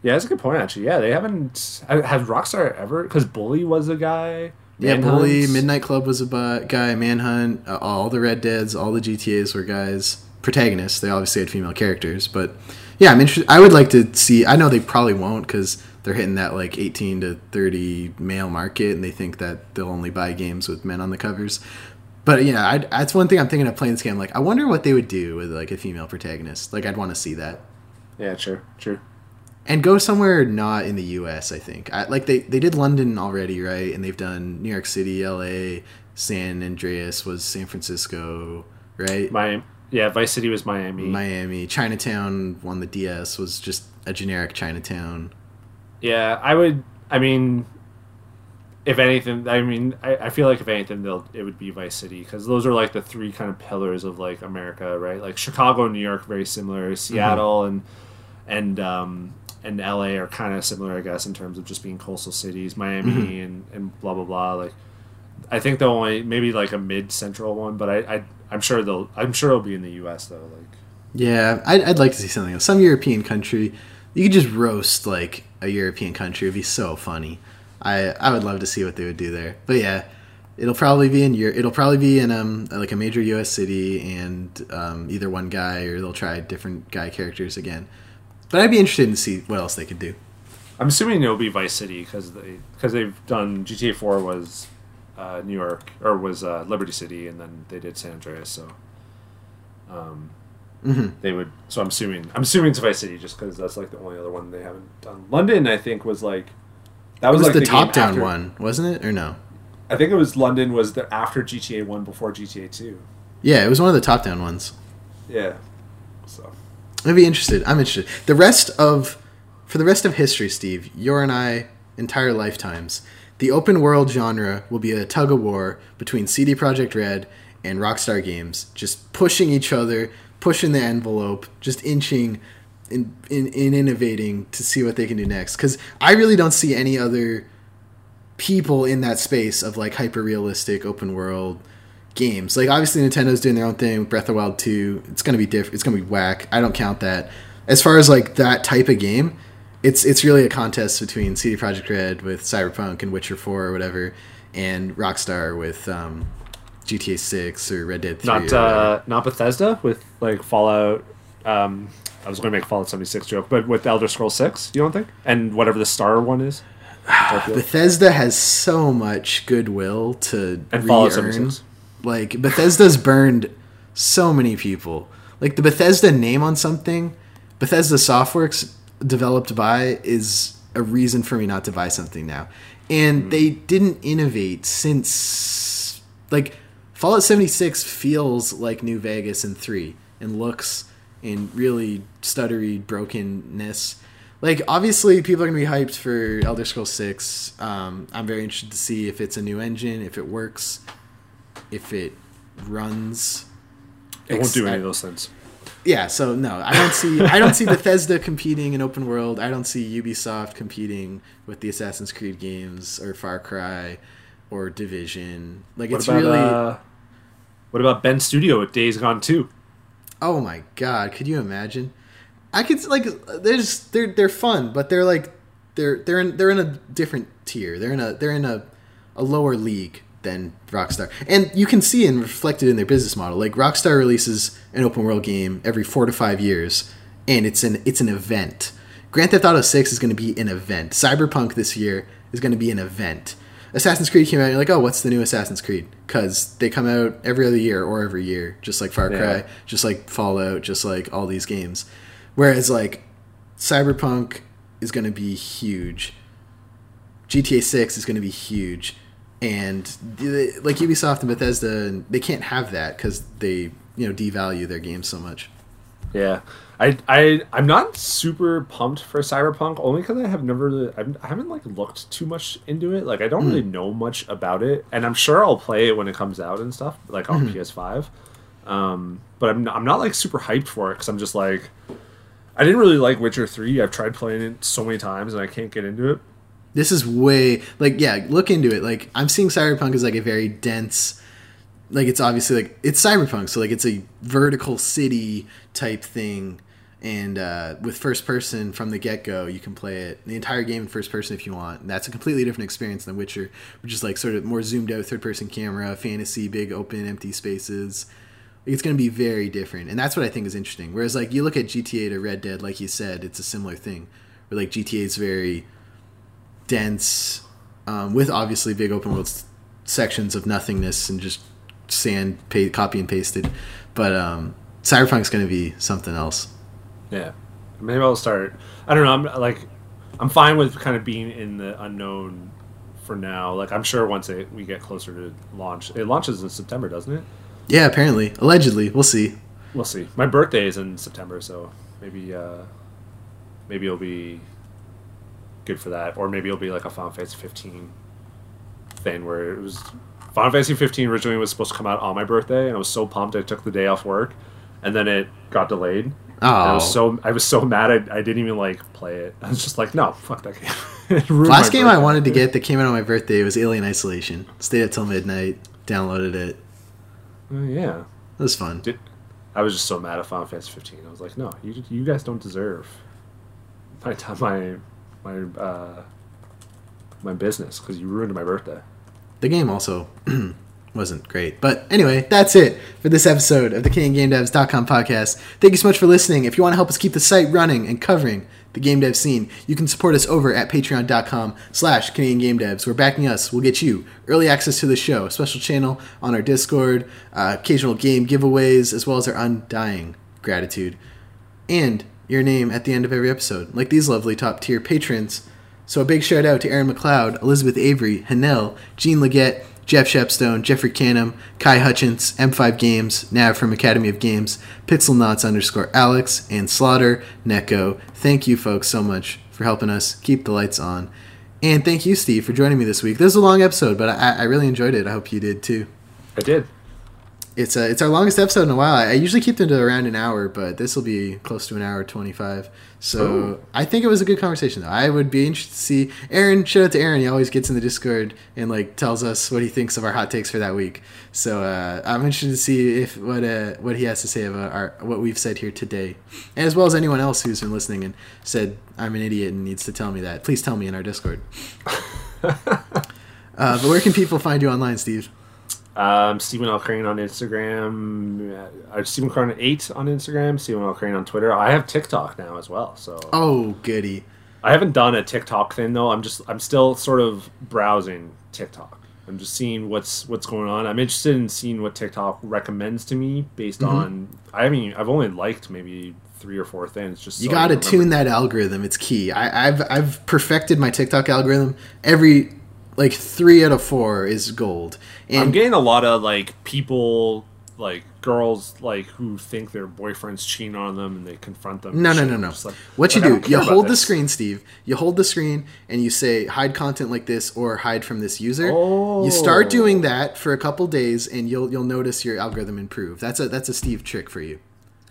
yeah, that's a good point. Actually, yeah, they haven't. Has Rockstar ever? Because Bully was a guy. Yeah, Manhunt. Bully, Midnight Club was a bu- guy, Manhunt, uh, all the Red Deads, all the GTAs were guys, protagonists. They obviously had female characters, but yeah, I'm interested. I would like to see. I know they probably won't because they're hitting that like 18 to 30 male market, and they think that they'll only buy games with men on the covers. But yeah, I'd, that's one thing I'm thinking of playing this game. Like, I wonder what they would do with like a female protagonist. Like, I'd want to see that Yeah, sure, sure. and go somewhere not in the U.S. I think I, like they they did London already, right? And they've done New York City, L.A., San Andreas was San Francisco, right? My yeah, Vice City was Miami. Miami, Chinatown on the DS was just a generic Chinatown. Yeah, I would. I mean, if anything, I mean, I, I feel like if anything, they'll it would be Vice City because those are like the three kind of pillars of like America, right? Like Chicago, and New York, very similar. Seattle and and um, and LA are kind of similar, I guess, in terms of just being coastal cities. Miami and and blah blah blah. Like, I think they'll only maybe like a mid central one, but I, I I'm sure they'll I'm sure it'll be in the U.S. though. Like, Yeah, I'd, I'd like to see something else. Some European country. You could just roast like a European country. It'd be so funny. I I would love to see what they would do there. But yeah, it'll probably be in Europe. It'll probably be in um like a major U.S. city and um, either one guy or they'll try different guy characters again. But I'd be interested to see what else they could do. I'm assuming it'll be Vice City because they because they've done GTA Four was uh, New York or was uh, Liberty City and then they did San Andreas so um, Mhm. they would so I'm assuming I'm assuming Vice City just because that's like the only other one they haven't done. London I think was like that was, was like the, game top down after- one, wasn't it? Or no? I think it was London was the after GTA One before GTA Two. Yeah, it was one of the top down ones. Yeah. So I'd be interested. I'm interested. The rest of, for the rest of history, Steve, your and I entire lifetimes, the open world genre will be a tug of war between CD Projekt Red and Rockstar Games, just pushing each other, pushing the envelope, just inching, in in, in innovating to see what they can do next. Because I really don't see any other people in that space of like hyper realistic open world games. Like obviously Nintendo's doing their own thing with Breath of Wild 2. It's gonna be different it's gonna be whack. I don't count that. As far as like that type of game, it's it's really a contest between CD Projekt Red with Cyberpunk and Witcher 4 or whatever, and Rockstar with um, GTA 6 or Red Dead 3. not uh, not Bethesda with like Fallout. Um, I was going to make Fallout seventy six joke, but with Elder Scrolls six, you don't think? And whatever the Star one is, Bethesda has so much goodwill to and Fallout re-earn. seventy six. Like Bethesda's burned so many people. Like the Bethesda name on something, Bethesda Softworks developed by is a reason for me not to buy something now. And they didn't innovate since like Fallout 76 feels like New Vegas in 3 and looks in really stuttery brokenness. Like obviously people are going to be hyped for Elder Scrolls 6. Um, I'm very interested to see if it's a new engine, if it works if it runs. It won't do any of those things. Yeah, so no, I don't see I don't see Bethesda competing in open world. I don't see Ubisoft competing with the Assassin's Creed games or Far Cry or Division. Like What it's about really uh, what about Bend Studio with Days Gone two? Oh my god, could you imagine? I could like there's they're they're fun, but they're like they're they're in they're in a different tier. They're in a they're in a a lower league than Rockstar. And you can see and reflected in their business model. Like Rockstar releases an open world game every 4 to 5 years and it's an it's an event. Grand Theft Auto 6 is going to be an event. Cyberpunk this year is going to be an event. Assassin's Creed came out, you're like, oh, what's the new Assassin's Creed? Because they come out every other year or every year, just like Far Cry, Yeah. just like Fallout, just like all these games. Whereas, like, Cyberpunk is going to be huge. GTA 6 is going to be huge. And, the- like, Ubisoft and Bethesda, they can't have that because they, you know, devalue their games so much. Yeah, I I I'm not super pumped for Cyberpunk only because I have never really, I'm, I haven't like looked too much into it. Like I don't really know much about it, and I'm sure I'll play it when it comes out and stuff, like on PS5. Um, but I'm I'm not like super hyped for it because I'm just like I didn't really like Witcher Three. I've tried playing it so many times and I can't get into it. This is way like yeah, look into it. Like I'm seeing Cyberpunk as like a very dense like it's obviously like it's Cyberpunk, so like it's a vertical city type thing and uh, with first person from the get go, you can play it the entire game in first person if you want. And that's a completely different experience than Witcher, which is like sort of more zoomed out third person camera, fantasy, big open empty spaces. It's going to be very different, and that's what I think is interesting. Whereas like you look at GTA to Red Dead, like you said, it's a similar thing. Where like GTA is very dense, um, with obviously big open world sections of nothingness and just sand, pa- copy and pasted. But um, Cyberpunk's going to be something else. Yeah, maybe I'll start. I don't know. I'm like, I'm fine with kind of being in the unknown for now. Like, I'm sure once it, we get closer to launch, it launches in September, doesn't it? Yeah, apparently, allegedly, we'll see. We'll see. My birthday is in September, so maybe, uh maybe it'll be good for that, or maybe it'll be like a Final Fantasy 15 thing where it was Final Fantasy 15 originally was supposed to come out on my birthday, and I was so pumped I took the day off work, and then it got delayed. And I Oh, was so I was so mad I, I didn't even like play it. I was just like, no, fuck that game. Last game I wanted to get that came out on my birthday was Alien Isolation. Stayed up till midnight, downloaded it. Uh, yeah, It was fun. Did, I was just so mad at Final Fantasy 15. I was like, no, you you guys don't deserve my time, my my uh, my business because you ruined my birthday. The game also wasn't great. But anyway, that's it for this episode of the CanadianGameDevs.com podcast. Thank you so much for listening. If you want to help us keep the site running and covering the game dev scene, you can support us over at patreon.com slash Canadian where backing us we'll get you early access to the show, a special channel on our Discord, uh, occasional game giveaways, as well as our undying gratitude. And your name at the end of every episode, like these lovely top tier patrons. So a big shout out to Aaron McLeod, Elizabeth Avery, Hanel, Jean Leggett, Jeff Shepstone, Jeffrey Canham, Kai Hutchins, M5 Games, Nav from Academy of Games, Pixel Pixelnots underscore Alex, and Slaughter Neko. Thank you, folks, so much for helping us keep the lights on. And thank you, Steve, for joining me this week. This is a long episode, but I, I really enjoyed it. I hope you did too. I did. It's uh, it's our longest episode in a while. I usually keep them to around an hour, but this will be close to an hour twenty five. So Ooh. I think it was a good conversation. Though I would be interested to see Aaron. Shout out to Aaron. He always gets in the Discord and like tells us what he thinks of our hot takes for that week. So uh, I'm interested to see if what uh, what he has to say about our what we've said here today, and as well as anyone else who's been listening and said I'm an idiot and needs to tell me that. Please tell me in our Discord. uh, but where can people find you online, Steve? Um, Stephen L. Crane on Instagram. Uh, Stephen Crane eight on Instagram. Stephen L. Crane on Twitter. I have TikTok now as well. So Oh, goody. I haven't done a TikTok thing though. I'm just I'm still sort of browsing TikTok. I'm just seeing what's what's going on. I'm interested in seeing what TikTok recommends to me based Mm-hmm. on. I mean, I've only liked maybe three or four things. Just You so got to tune that algorithm. It's key. I, I've I've perfected my TikTok algorithm. Every like three out of four is gold. I'm getting a lot of like people, like girls, like who think their boyfriend's cheating on them and they confront them. no, no, no, no. like, what you like, I do? You hold the screen, Steve. You hold the screen and you say hide content like this or hide from this user. Oh. You start doing that for a couple days, and you'll you'll notice your algorithm improve. That's a that's a Steve trick for you.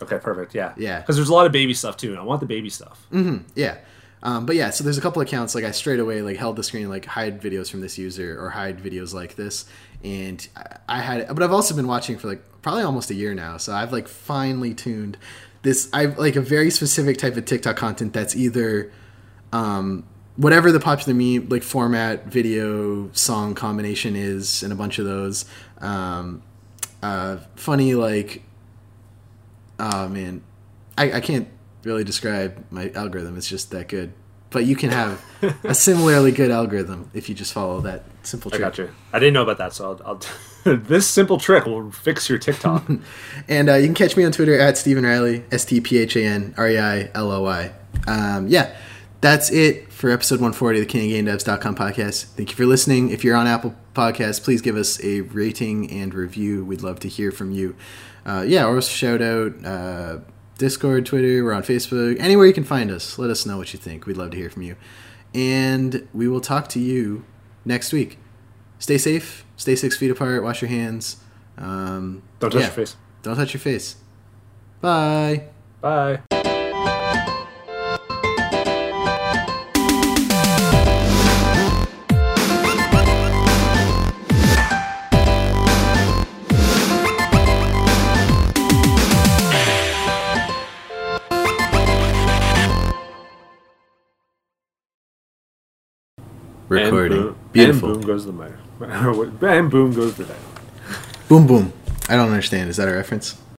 Okay, perfect. Yeah, Yeah. Because there's a lot of baby stuff too, and I want the baby stuff. Mm-hmm. Yeah. Um, but yeah, so there's a couple accounts like I straight away like held the screen like hide videos from this user or hide videos like this, and I- I had but I've also been watching for like probably almost a year now, so I've like finely tuned this. I've like a very specific type of TikTok content that's either um, whatever the popular meme like format, video, song combination is, and a bunch of those. Um, uh, funny like, oh man, I, I can't really describe my algorithm. It's just that good. But you can have a similarly good algorithm if you just follow that simple trick. I got you. I didn't know about that, so I'll. I'll this simple trick will fix your TikTok. And uh, you can catch me on Twitter at Stephen Riley, S T P H A N R E I L O Y. Um, yeah, that's it for episode 140 of the CanadianGameDevs.com podcast. Thank you for listening. If you're on Apple Podcasts, please give us a rating and review. We'd love to hear from you. Uh, yeah, or shout out uh, Discord, Twitter, we're on Facebook. Anywhere you can find us, let us know what you think. We'd love to hear from you. And we will talk to you next week. Stay safe, stay six feet apart, wash your hands. Um, Don't touch yeah. your face. Don't touch your face. Bye. Bye. Recording. And boom, Beautiful. And boom goes the mic. and boom goes the mic. boom, boom. I don't understand. Is that a reference?